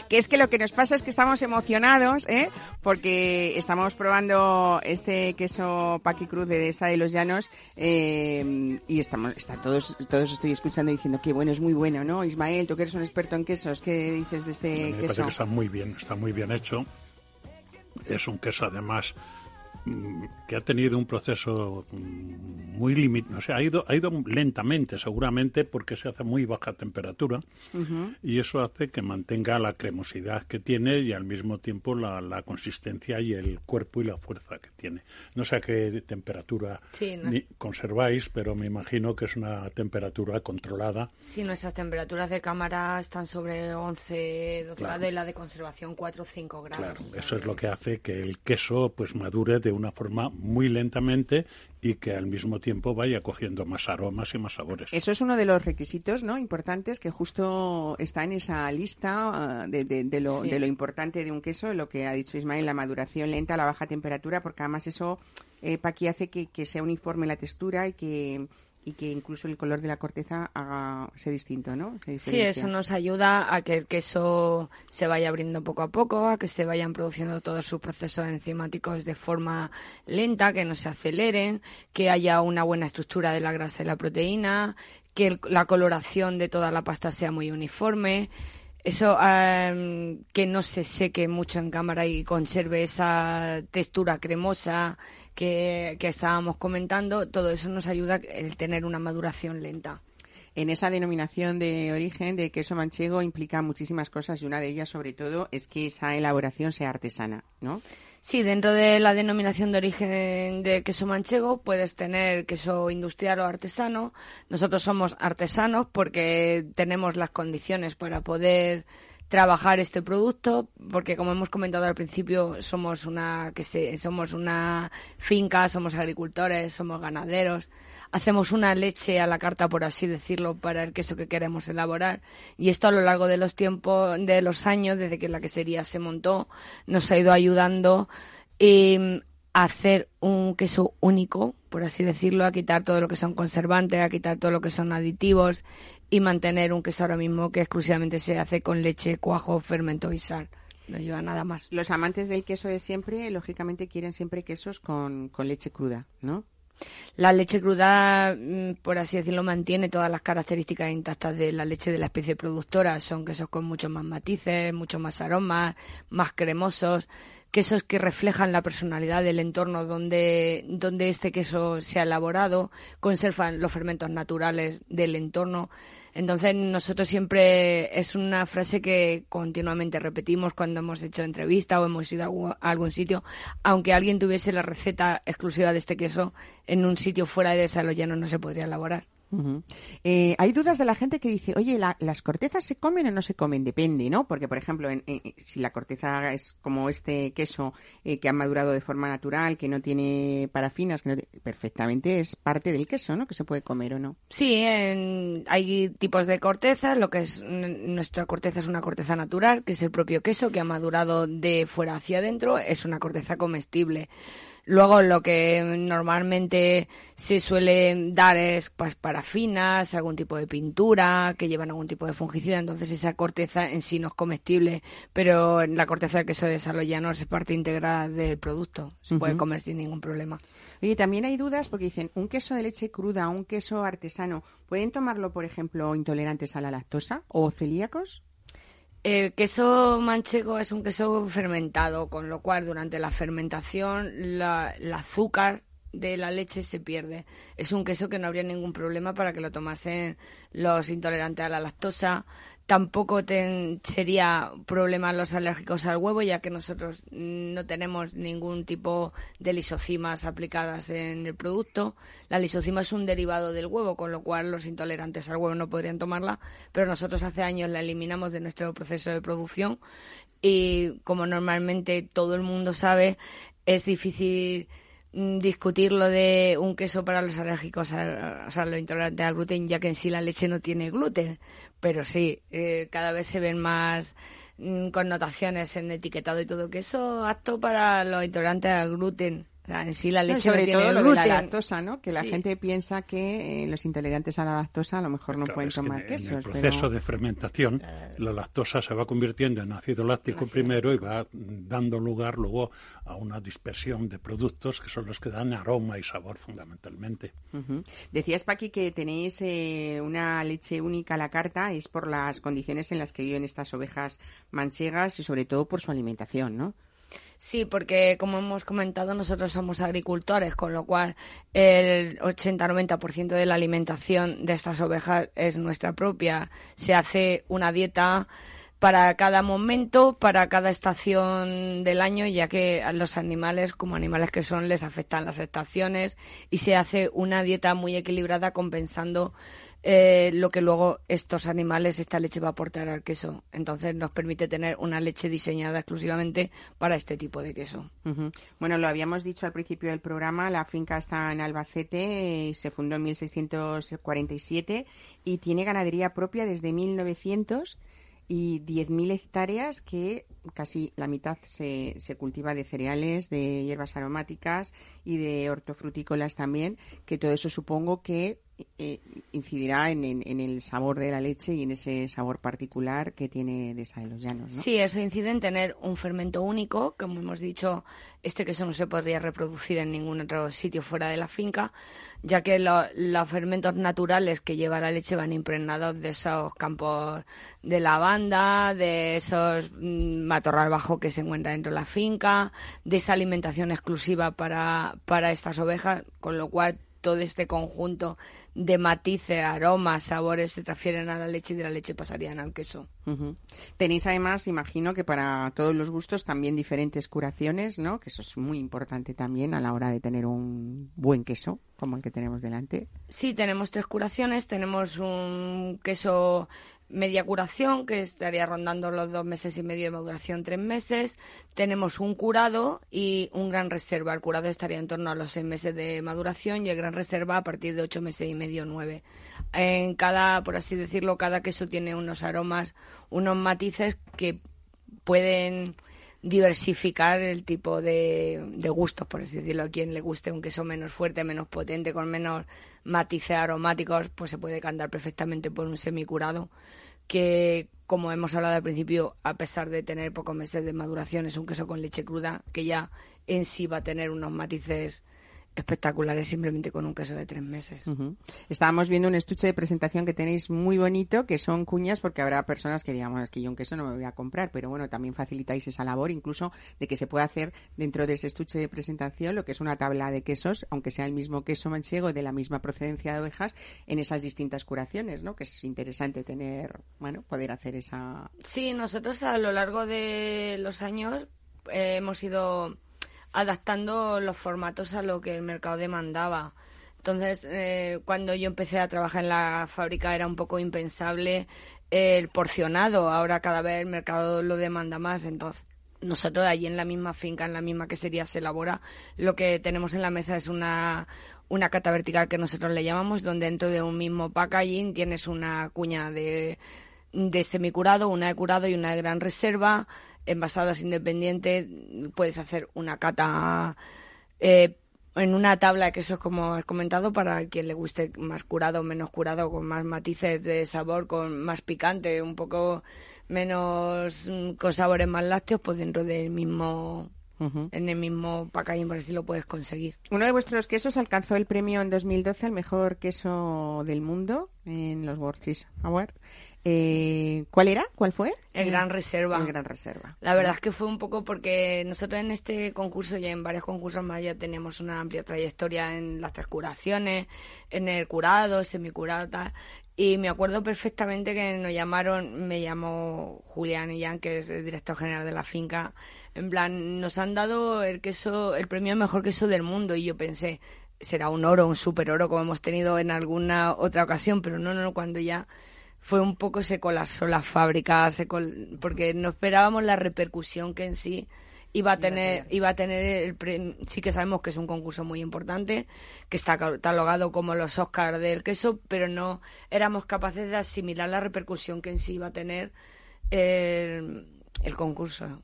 que es que lo que nos pasa es que estamos emocionados, ¿eh? Porque estamos probando este queso Paqui Cruz de esa de los Llanos eh, y estamos, está todos, todos estoy escuchando diciendo que bueno, es muy bueno, ¿no? Ismael, tú que eres un experto en quesos, ¿qué dices de este Me parece queso? que está muy bien, está muy bien hecho. Es un queso además mm, que ha tenido un proceso mm, muy limitado, o sea, ha ido, ha ido lentamente seguramente porque se hace a muy baja temperatura Ujú. y eso hace que mantenga la cremosidad que tiene y al mismo tiempo la, la consistencia y el cuerpo y la fuerza que tiene. No sé a qué temperatura Sí, no- conserváis, pero me imagino que es una temperatura controlada. Sí, nuestras temperaturas de cámara están sobre 11, 12 Claro. y la de conservación 4 o 5 grados. Claro, O sea eso es lo que hace que el queso pues madure de una forma muy lentamente y que al mismo tiempo vaya cogiendo más aromas y más sabores. Eso es uno de los requisitos ¿no? importantes que justo está en esa lista ah, de, de- de lo, Sí. de lo importante de un queso, lo que ha dicho Ismael, la maduración lenta, la baja temperatura, porque además eso, eh, Paqui, hace que, que sea uniforme la textura y que, y que incluso el color de la corteza haga, sea distinto, ¿no? Se Sí, eso nos ayuda a que el queso se vaya abriendo poco a poco, a que se vayan produciendo todos sus procesos enzimáticos de forma lenta, que no se aceleren, que haya una buena estructura de la grasa y la proteína, que el- la coloración de toda la pasta sea muy uniforme. Eso, que no se seque mucho en cámara y conserve esa textura cremosa que, que estábamos comentando, todo eso nos ayuda el tener una maduración lenta. En esa denominación de origen de queso manchego implica muchísimas cosas y una de ellas, sobre todo, es que esa elaboración sea artesana, ¿no? Sí, dentro de la denominación de origen de queso manchego puedes tener queso industrial o artesano. Nosotros somos artesanos porque tenemos las condiciones para poder trabajar este producto, porque como hemos comentado al principio, somos una que se, somos una finca, somos agricultores, somos ganaderos, hacemos una leche a la carta, por así decirlo, para el queso que queremos elaborar. Y esto a lo largo de los tiempos, de los años, desde que la quesería se montó, nos ha ido ayudando eh, a hacer un queso único, por así decirlo, a quitar todo lo que son conservantes, a quitar todo lo que son aditivos y mantener un queso ahora mismo que exclusivamente se hace con leche, cuajo, fermento y sal. No lleva nada más. Los amantes del queso de siempre, lógicamente, quieren siempre quesos con, con leche cruda, ¿no? La leche cruda, mm, por así decirlo, mantiene todas las características intactas de la leche de la especie productora. Son quesos con muchos más matices, muchos más aromas, más cremosos, quesos que reflejan la personalidad del entorno donde, donde este queso se ha elaborado, conservan los fermentos naturales del entorno. Entonces, nosotros siempre es una frase que continuamente repetimos cuando hemos hecho entrevista o hemos ido a algún- sitio. Aunque alguien tuviese la receta exclusiva de este queso, en un sitio fuera de Saloyano no se podría elaborar. Eh, hay dudas de la gente que dice, oye, la- ¿las cortezas se comen o no se comen? Depende, ¿no? Porque, por ejemplo, en- si la corteza es como este queso eh, que ha madurado de forma natural, que no tiene parafinas, que no perfectamente es parte del queso, ¿no? Que se puede comer o no. Sí, hay tipos de cortezas. Lo que es nuestra corteza es una corteza natural, que es el propio queso que ha madurado de fuera hacia adentro. Es una corteza comestible. Luego lo que normalmente se suele dar es pues, parafinas, algún tipo de pintura que llevan algún tipo de fungicida. Entonces esa corteza en sí no es comestible, pero la corteza del queso de saloyano es parte integral del producto. Se puede comer sin ningún problema. Oye, también hay dudas porque dicen, un queso de leche cruda, un queso artesano, ¿pueden tomarlo, por ejemplo, intolerantes a la lactosa o celíacos? El queso manchego es un queso fermentado, con lo cual durante la fermentación la, el azúcar de la leche se pierde. Es un queso que no habría ningún problema para que lo tomasen los intolerantes a la lactosa. Tampoco sería problema los alérgicos al huevo, ya que nosotros no tenemos ningún tipo de lisocimas aplicadas en el producto. La lisocima es un derivado del huevo, con lo cual los intolerantes al huevo no podrían tomarla, pero nosotros hace años la eliminamos de nuestro proceso de producción y como normalmente todo el mundo sabe, es difícil mm, discutir lo de un queso para los alérgicos, o sea, los intolerantes al gluten, ya que en sí la leche no tiene gluten. Pero sí, eh, cada vez se ven más mm, connotaciones en etiquetado y todo queso apto para los intolerantes al gluten. O sea, en sí la leche no, sobre tiene todo lo gluten. de la lactosa, ¿no? Que la Sí. gente piensa que eh, los intolerantes a la lactosa a lo mejor no Claro, pueden es que tomar en el proceso pero... de fermentación, la lactosa se va convirtiendo en ácido láctico primero y va dando lugar luego a una dispersión de productos que son los que dan aroma y sabor fundamentalmente. Decías, Paqui, que tenéis eh, una leche única a la carta, es por las condiciones en las que viven estas ovejas manchegas y sobre todo por su alimentación, ¿no? Sí, porque como hemos comentado, nosotros somos agricultores, con lo cual el 80-90% de la alimentación de estas ovejas es nuestra propia. Se hace una dieta para cada momento, para cada estación del año, ya que a los animales, como animales que son, les afectan las estaciones y se hace una dieta muy equilibrada compensando eh, lo que luego estos animales, esta leche va a aportar al queso. Entonces nos permite tener una leche diseñada exclusivamente para este tipo de queso. Bueno, lo habíamos dicho al principio del programa, la finca está en Albacete, eh, se fundó en 1647 y tiene ganadería propia desde 1900 y 10.000 hectáreas que casi la mitad se, se cultiva de cereales, de hierbas aromáticas y de hortofrutícolas también, que todo eso supongo que eh, incidirá en, el sabor de la leche y en ese sabor particular que tiene de esa de los llanos, ¿no? Sí, eso incide en tener un fermento único. Como hemos dicho, este queso no se podría reproducir en ningún otro sitio fuera de la finca, ya que lo- los fermentos naturales que lleva la leche van impregnados de esos campos de lavanda, de esos mm, matorral bajo que se encuentra dentro de la finca, de esa alimentación exclusiva para, para estas ovejas, con lo cual todo este conjunto de matices, aromas, sabores se transfieren a la leche y de la leche pasarían al queso. Tenéis además, imagino que para todos los gustos también diferentes curaciones, ¿no? Que eso es muy importante también a la hora de tener un buen queso, como el que tenemos delante. Sí, tenemos tres curaciones. Tenemos un queso media curación, que estaría rondando los dos meses y medio de maduración, tres meses. Tenemos un curado y un gran reserva. El curado estaría en torno a los seis meses de maduración y el gran reserva a partir de ocho meses y medio, nueve. En cada, por así decirlo, cada queso tiene unos aromas, unos matices que pueden diversificar el tipo de, de gustos, por así decirlo. A quien le guste un queso menos fuerte, menos potente, con menos matices aromáticos, pues se puede cantar perfectamente por un semicurado que, como hemos hablado al principio, a pesar de tener pocos meses de maduración, es un queso con leche cruda que ya en sí va a tener unos matices espectaculares simplemente con un queso de tres meses. Estábamos viendo un estuche de presentación que tenéis muy bonito, que son cuñas, porque habrá personas que digamos, es que yo un queso no me voy a comprar, pero bueno, también facilitáis esa labor, incluso de que se pueda hacer dentro de ese estuche de presentación lo que es una tabla de quesos, aunque sea el mismo queso manchego de la misma procedencia de ovejas, en esas distintas curaciones, ¿no? Que es interesante tener, bueno, poder hacer esa... Sí, nosotros a lo largo de los años eh, hemos ido adaptando los formatos a lo que el mercado demandaba. Entonces, eh, cuando yo empecé a trabajar en la fábrica era un poco impensable el porcionado. Ahora cada vez el mercado lo demanda más. Entonces, nosotros allí en la misma finca, en la misma quesería se elabora. Lo que tenemos en la mesa es una, una cata vertical que nosotros le llamamos, donde dentro de un mismo packaging tienes una cuña de, de semicurado, una de curado y una de gran reserva, envasadas independientes. Puedes hacer una cata eh, en una tabla de quesos, como has comentado, para quien le guste más curado, menos curado, con más matices de sabor, con más picante, un poco menos mm, con sabores más lácteos, pues dentro del mismo en el mismo packaging, por así lo puedes conseguir. Uno de vuestros quesos alcanzó el premio en 2012 al mejor queso del mundo en los World Cheese Awards. Eh, ¿Cuál era? ¿Cuál fue? El Eh, Gran Reserva. El Gran Reserva. La verdad es que fue un poco porque nosotros en este concurso y en varios concursos más ya tenemos una amplia trayectoria en las tres curaciones, en el curado, semicurado, tal. Y me acuerdo perfectamente que nos llamaron, me llamó Julián Illán, que es el director general de la finca. En plan, nos han dado el queso, el premio al mejor queso del mundo. Y yo pensé, será un oro, un super oro, como hemos tenido en alguna otra ocasión. Pero no, no, cuando ya fue un poco se colapsó la fábrica se col- porque no esperábamos la repercusión que en sí iba a tener iba a tener el pre- sí que sabemos que es un concurso muy importante que está catalogado como los Oscars del queso pero no éramos capaces de asimilar la repercusión que en sí iba a tener el, el concurso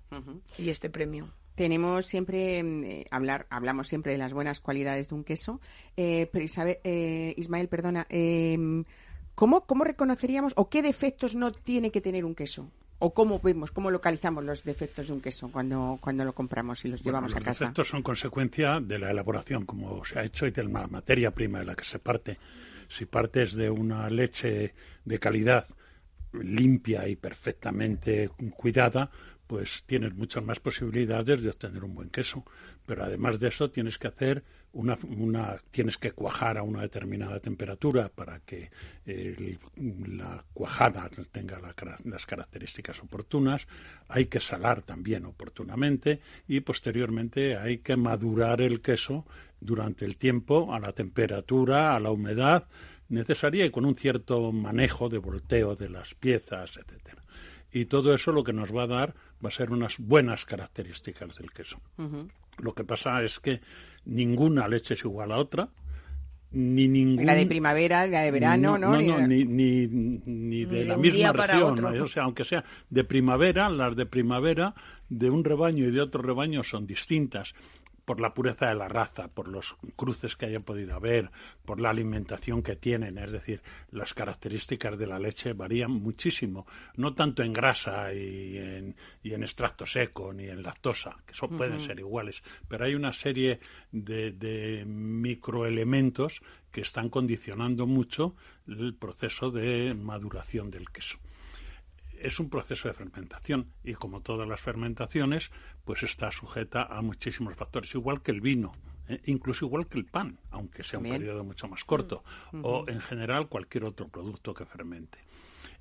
y este premio. Tenemos siempre, mm, eh, hablar, hablamos siempre de las buenas cualidades de un queso. Eh, pero Isabel, eh, Ismael, perdona, eh, ¿cómo, ¿cómo reconoceríamos o qué defectos no tiene que tener un queso? ¿O cómo vemos, cómo localizamos los defectos de un queso cuando, cuando lo compramos y los Bueno, llevamos a los casa? defectos son consecuencia de la elaboración, como se ha hecho, y de la materia prima de la que se parte. Si partes de una leche de calidad limpia y perfectamente cuidada, pues tienes muchas más posibilidades de obtener un buen queso. Pero además de eso tienes que hacer una, una tienes que cuajar a una determinada temperatura para que la cuajada tenga la las características oportunas. Hay que salar también oportunamente y posteriormente hay que madurar el queso durante el tiempo a la temperatura, a la humedad necesaria y con un cierto manejo de volteo de las piezas, etcétera. Y todo eso lo que nos va a dar va a ser unas buenas características del queso. Lo que pasa es que ninguna leche es igual a otra, ni ningún... La de primavera, la de verano, ¿no? No, Ni- no, ni, ni, ni de la misma región. O sea, aunque sea de primavera, las de primavera de un rebaño y de otro rebaño son distintas por la pureza de la raza, por los cruces que haya podido haber, por la alimentación que tienen, es decir, las características de la leche varían muchísimo, no tanto en grasa y en, y en extracto seco ni en lactosa, que eso pueden ser iguales, pero hay una serie de, de microelementos que están condicionando mucho el proceso de maduración del queso es un proceso de fermentación y como todas las fermentaciones, pues está sujeta a muchísimos factores, igual que el vino, ¿eh? incluso igual que el pan, aunque sea un periodo mucho más corto, o en general cualquier otro producto que fermente.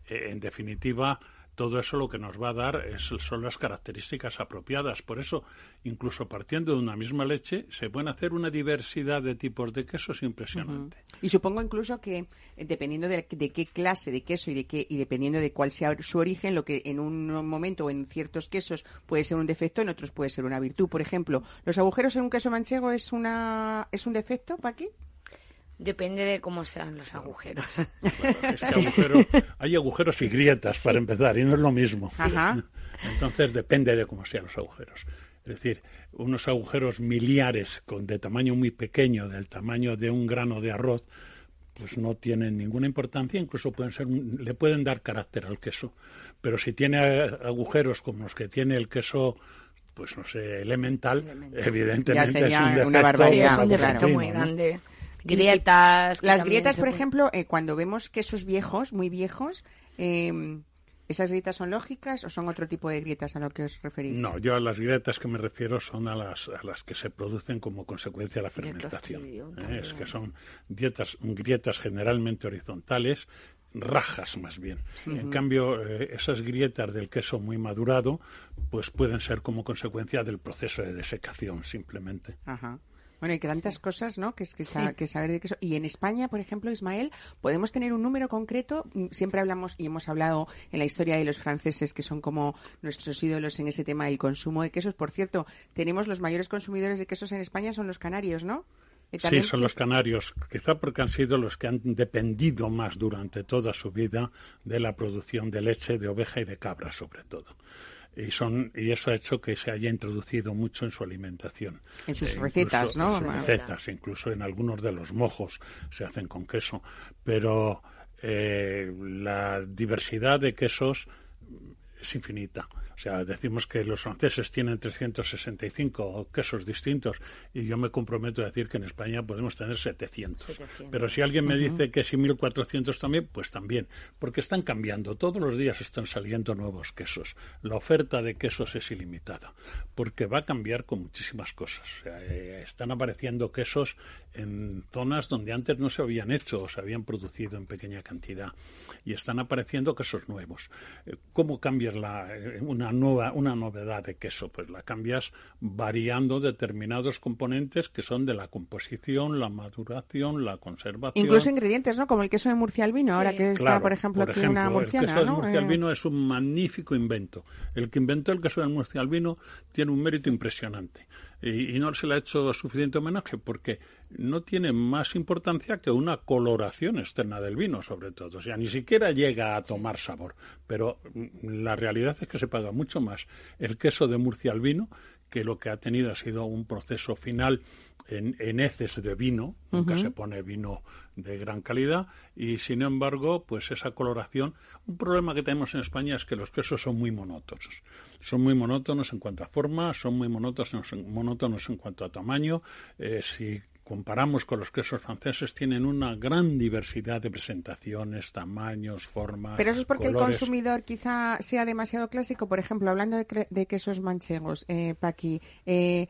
Eh, en definitiva, todo eso lo que nos va a dar es, son las características apropiadas. Por eso, incluso partiendo de una misma leche, se pueden hacer una diversidad de tipos de quesos impresionante. Y supongo incluso que eh, dependiendo de, qué clase de queso y de qué y dependiendo de cuál sea su origen, lo que en un momento o en ciertos quesos puede ser un defecto, en otros puede ser una virtud. Por ejemplo, los agujeros en un queso manchego es una es un defecto, Paqui. Depende de cómo sean los agujeros Es que agujero- hay agujeros y grietas para empezar, y no es lo mismo. Ajá. Entonces depende de cómo sean los agujeros. Es decir, unos agujeros miliares con, de tamaño muy pequeño, del tamaño de un grano de arroz, pues no tienen ninguna importancia, incluso pueden ser, un- le pueden dar carácter al queso. Pero si tiene agujeros como los que tiene el queso pues no sé, elemental, Elemental. evidentemente Ya es un una defecto. Sí, barbaridad, es un defecto claro. muy ¿no? Grietas. que Las grietas, por ejemplo, eh, cuando vemos quesos viejos, muy viejos, eh, ¿esas grietas son lógicas o son otro tipo de grietas a lo que os referís? No, yo a las grietas que me refiero son a las, a las que se producen como consecuencia de la fermentación. ¿eh? Es que son dietas, grietas generalmente horizontales, rajas más bien. En cambio, eh, esas grietas del queso muy madurado, pues pueden ser como consecuencia del proceso de desecación, simplemente. Ajá. Bueno, y que tantas cosas, ¿no? Que es que, sa- que saber de queso. Y en España, por ejemplo, Ismael, podemos tener un número concreto. Mm, Siempre hablamos y hemos hablado en la historia de los franceses, que son como nuestros ídolos en ese tema del consumo de quesos. Por cierto, tenemos los mayores consumidores de quesos en España son los canarios, ¿no? Sí, son los canarios, quizá porque han sido los que han dependido más durante toda su vida de la producción de leche, de oveja y de cabra, sobre todo. Y, son, y eso ha hecho que se haya introducido mucho en su alimentación. En sus Eh, recetas, incluso ¿no? En sus recetas, incluso en algunos de los mojos se hacen con queso. Pero eh, la diversidad de quesos es infinita. O sea, decimos que los franceses tienen 365 quesos distintos y yo me comprometo a decir que en España podemos tener 700. 700. Pero si alguien me dice que si 1400 también, pues también, porque están cambiando. Todos los días están saliendo nuevos quesos. La oferta de quesos es ilimitada, porque va a cambiar con muchísimas cosas. O sea, eh, están apareciendo quesos en zonas donde antes no se habían hecho o se habían producido en pequeña cantidad y están apareciendo quesos nuevos. Eh, ¿Cómo la, eh, una nueva una novedad de queso? Pues la cambias variando determinados componentes que son de la composición, la maduración, la conservación. Incluso ingredientes, ¿no? Como el queso de Murcia al vino, Sí. ahora que está, Claro, por ejemplo, aquí una murciana, el queso ¿no? del Murcia al Eh, vino es un magnífico invento. El que inventó el queso del Murcia al vino tiene un mérito impresionante. Y, no se le ha hecho suficiente homenaje porque no tiene más importancia que una coloración externa del vino, sobre todo. O sea, ni siquiera llega a tomar sabor. Pero mm, la realidad es que se paga mucho más el queso de Murcia al vino que lo que ha tenido ha sido un proceso final en, en heces de vino, nunca se pone vino de gran calidad, y sin embargo, pues esa coloración, un problema que tenemos en España es que los quesos son muy monótonos. Son muy monótonos en cuanto a forma, son muy monótonos, en- monótonos en cuanto a tamaño. Eh, si comparamos con los quesos franceses, tienen una gran diversidad de presentaciones, tamaños, formas. Pero eso es porque el consumidor quizá sea demasiado clásico. Por ejemplo, hablando de, de quesos manchegos, eh, Paqui, eh,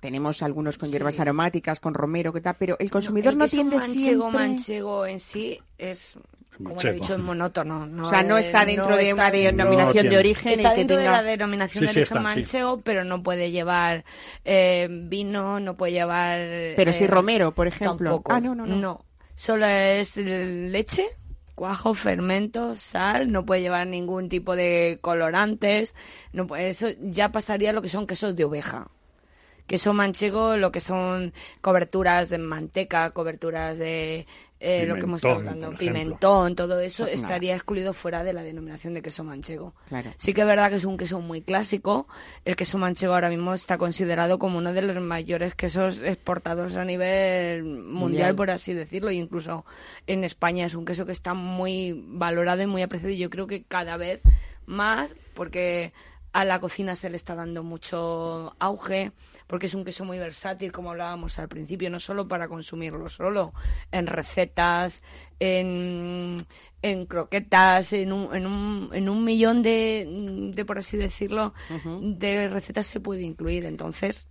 tenemos algunos con hierbas Sí. aromáticas, con romero, que tal, pero el consumidor el no tiende manchego, siempre... manchego en sí es, como he Manchego. dicho, es monótono. No O sea, no es- está dentro no de está una denominación No de origen Está y que dentro de la denominación Sí, de sí, origen está, sí. manchego, pero no puede llevar eh, vino, no puede llevar... Pero sí eh, romero, por ejemplo. Tampoco. Ah, no, no, no. Solo es leche, cuajo, fermento, sal, no puede llevar ningún tipo de colorantes. No puede, eso ya pasaría a lo que son quesos de oveja. Queso manchego, lo que son coberturas de manteca, coberturas de eh, lo que hemos estado Pimentón, hablando, pimentón, todo eso estaría excluido fuera de la denominación de queso manchego. Claro. Sí que es verdad que es un queso muy clásico. El queso manchego ahora mismo está considerado como uno de los mayores quesos exportados a nivel mundial, Mundial. por así decirlo. E incluso en España es un queso que está muy valorado y muy apreciado. Y yo creo que cada vez más, porque a la cocina se le está dando mucho auge, porque es un queso muy versátil, como hablábamos al principio, no solo para consumirlo solo, en recetas, en, en croquetas, en un, en un, en un millón de, de, por así decirlo, de recetas se puede incluir. Entonces,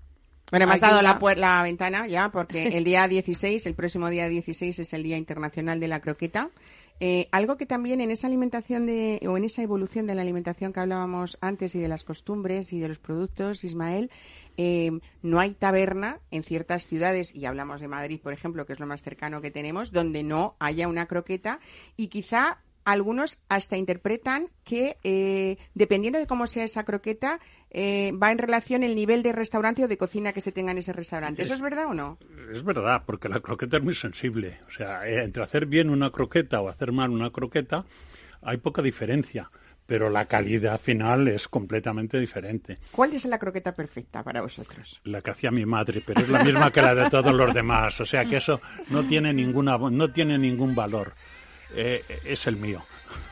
Bueno, me has dado la, la ventana ya, porque el día 16, el próximo día 16 es el Día Internacional de la Croqueta. Eh, algo que también en esa alimentación de, o en esa evolución de la alimentación que hablábamos antes y de las costumbres y de los productos, Ismael, eh, no hay taberna en ciertas ciudades, y hablamos de Madrid, por ejemplo, que es lo más cercano que tenemos, donde no haya una croqueta y quizá algunos hasta interpretan que eh, dependiendo de cómo sea esa croqueta eh, va en relación el nivel de restaurante o de cocina que se tenga en ese restaurante. ¿Eso es verdad o no? Es verdad, porque la croqueta es muy sensible. O sea, eh, entre hacer bien una croqueta o hacer mal una croqueta hay poca diferencia, pero la calidad final es completamente diferente. ¿Cuál es la croqueta perfecta para vosotros? La que hacía mi madre, pero es la misma que la de todos los demás. O sea que eso no tiene ninguna, no tiene ningún valor. eh, es el mío.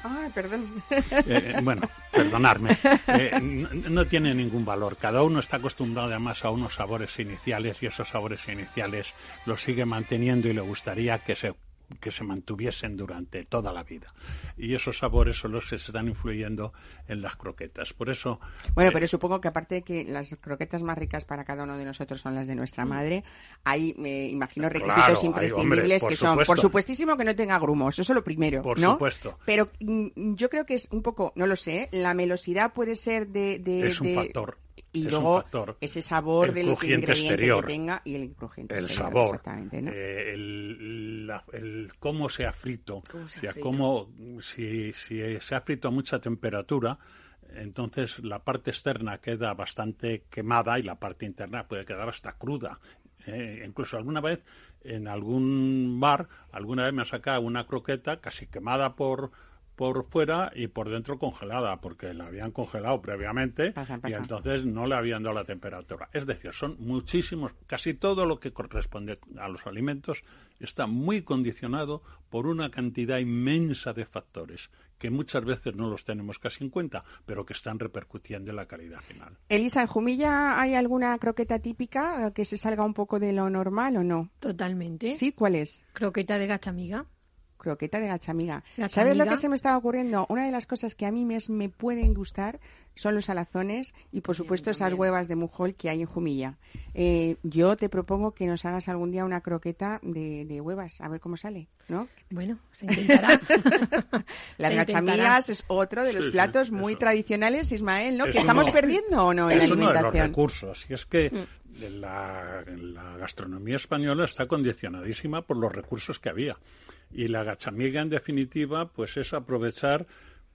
Ah, perdón. Eh, bueno, perdonadme, eh, no, no tiene ningún valor. Cada uno está acostumbrado además a unos sabores iniciales y esos sabores iniciales los sigue manteniendo y le gustaría que se que se mantuviesen durante toda la vida. Y esos sabores son los que se están influyendo en las croquetas. Por eso... Bueno, eh, pero supongo que aparte de que las croquetas más ricas para cada uno de nosotros son las de nuestra madre, hay, me imagino, Claro, requisitos hay, imprescindibles hombre, que son, por supuestísimo, que no tenga grumos, eso es lo primero, Por ¿no? supuesto. Pero mm, yo creo que es un poco, no lo sé, la melosidad puede ser de... de- es un de- factor. Y es luego factor. ese sabor El del crujiente ingrediente exterior. que tenga y el crujiente el exterior, sabor, exactamente, ¿no? eh, el, la- el cómo se ha frito, Cómo se ha o sea, frito. cómo- si, si se ha frito a mucha temperatura, entonces la parte externa queda bastante quemada y la parte interna puede quedar hasta cruda. Eh, incluso alguna vez en algún bar, alguna vez me ha sacado una croqueta casi quemada por por fuera y por dentro congelada, porque la habían congelado previamente Pasa, y pasa. entonces no le habían dado la temperatura. Es decir, son muchísimos, casi todo lo que corresponde a los alimentos está muy condicionado por una cantidad inmensa de factores que muchas veces no los tenemos casi en cuenta, pero que están repercutiendo en la calidad final. Elisa, ¿en Jumilla hay alguna croqueta típica eh, que se salga un poco de lo normal o no? Totalmente. ¿Sí? ¿Cuál es? Croqueta de gachamiga. Croqueta de gachamiga. Gachamiga. ¿Sabes lo que se me estaba ocurriendo? Una de las cosas que a mí me, me pueden gustar son los alazones y, por supuesto, esas huevas de mujol que hay en Jumilla. Eh, yo te propongo que nos hagas algún día una croqueta de, de huevas, a ver cómo sale, ¿no? Bueno, se intentará. Las Se gachamigas intentará. es otro de los Sí, sí, platos muy eso. tradicionales, Ismael, ¿no? Que estamos perdiendo o no en la de los alimentación. Mm. recursos. Y es que la, la gastronomía española está condicionadísima por los recursos que había. Y la gachamiga, en definitiva, pues es aprovechar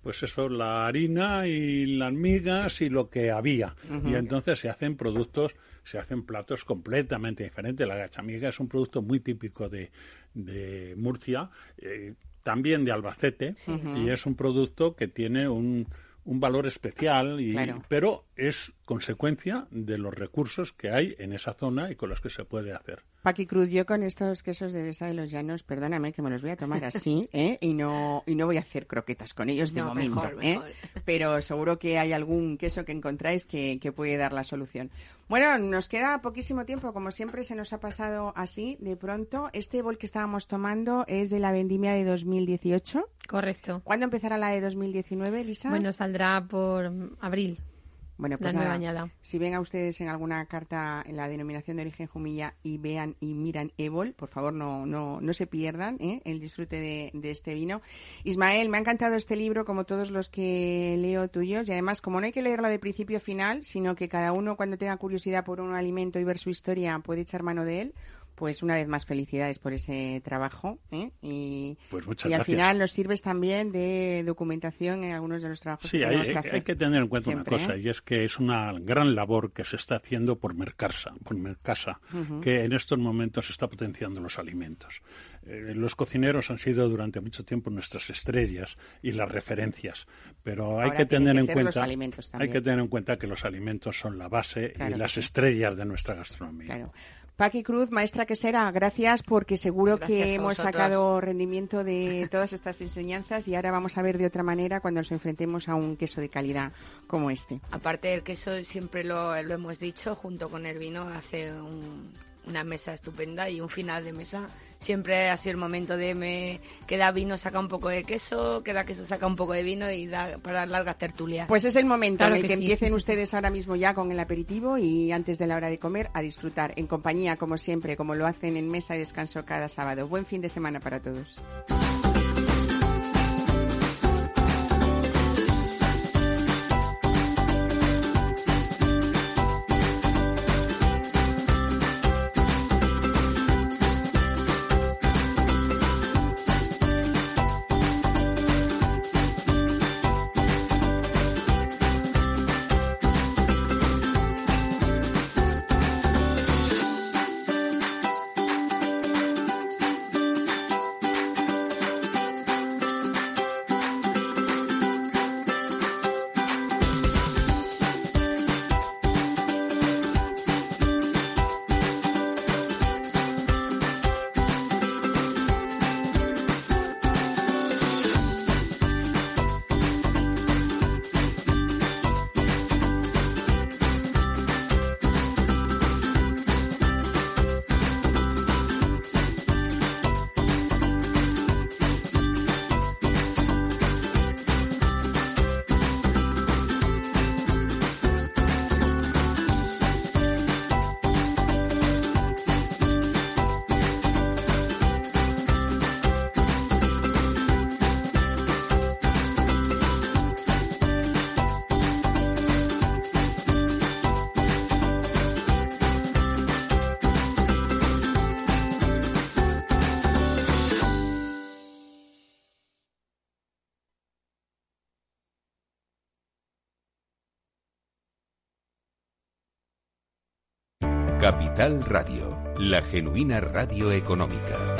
pues eso, la harina y las migas y lo que había. Y entonces se hacen productos, se hacen platos completamente diferentes. La gachamiga es un producto muy típico de, de Murcia, eh, también de Albacete, y es un producto que tiene un, un valor especial, y, Claro. pero es consecuencia de los recursos que hay en esa zona y con los que se puede hacer. Paqui Cruz, yo con estos quesos de Deza de los Llanos, perdóname que me los voy a tomar así, ¿eh? Y no, y no voy a hacer croquetas con ellos de No, momento, mejor, ¿eh? mejor. Pero seguro que hay algún queso que encontráis que, que puede dar la solución. Bueno, nos queda poquísimo tiempo, como siempre se nos ha pasado así, de pronto. Este bol que estábamos tomando es de la vendimia de 2018. Correcto. ¿Cuándo empezará la de 2019, Lisa? Bueno, saldrá por abril. Bueno, pues La nueva nada, añada. si ven a ustedes en alguna carta en la denominación de origen Jumilla y vean y miran Ebol, por favor no, no, no se pierdan ¿eh? el disfrute de, de este vino. Ismael, me ha encantado este libro como todos los que leo tuyos y además como no hay que leerlo de principio a final, sino que cada uno cuando tenga curiosidad por un alimento y ver su historia puede echar mano de él, pues una vez más felicidades por ese trabajo ¿eh? y, Pues muchas y al gracias. final nos sirves también de documentación en algunos de los trabajos Sí, que hay, que hacer. hay que tener en cuenta Siempre, una cosa, ¿eh? y es que es una gran labor que se está haciendo por Mercasa, por Mercasa, que en estos momentos está potenciando los alimentos. Eh, los cocineros han sido durante mucho tiempo nuestras estrellas y las referencias, pero hay Ahora que tener que en cuenta hay que tener en cuenta que los alimentos son la base Claro y las sí. estrellas de nuestra gastronomía. Claro. Paqui Cruz, maestra quesera, gracias porque seguro Gracias que hemos sacado rendimiento de todas estas enseñanzas y ahora vamos a ver de otra manera cuando nos enfrentemos a un queso de calidad como este. Aparte del queso, siempre lo, lo hemos dicho, junto con el vino hace un- una mesa estupenda y un final de mesa. Siempre ha sido el momento de me queda vino, saca un poco de queso, queda queso, saca un poco de vino y da para largas tertulias. Pues es el momento Claro en el que que, sí. empiecen ustedes ahora mismo ya con el aperitivo y antes de la hora de comer a disfrutar en compañía, como siempre, como lo hacen en Mesa y Descanso cada sábado. Buen fin de semana para todos. Genuina radio económica.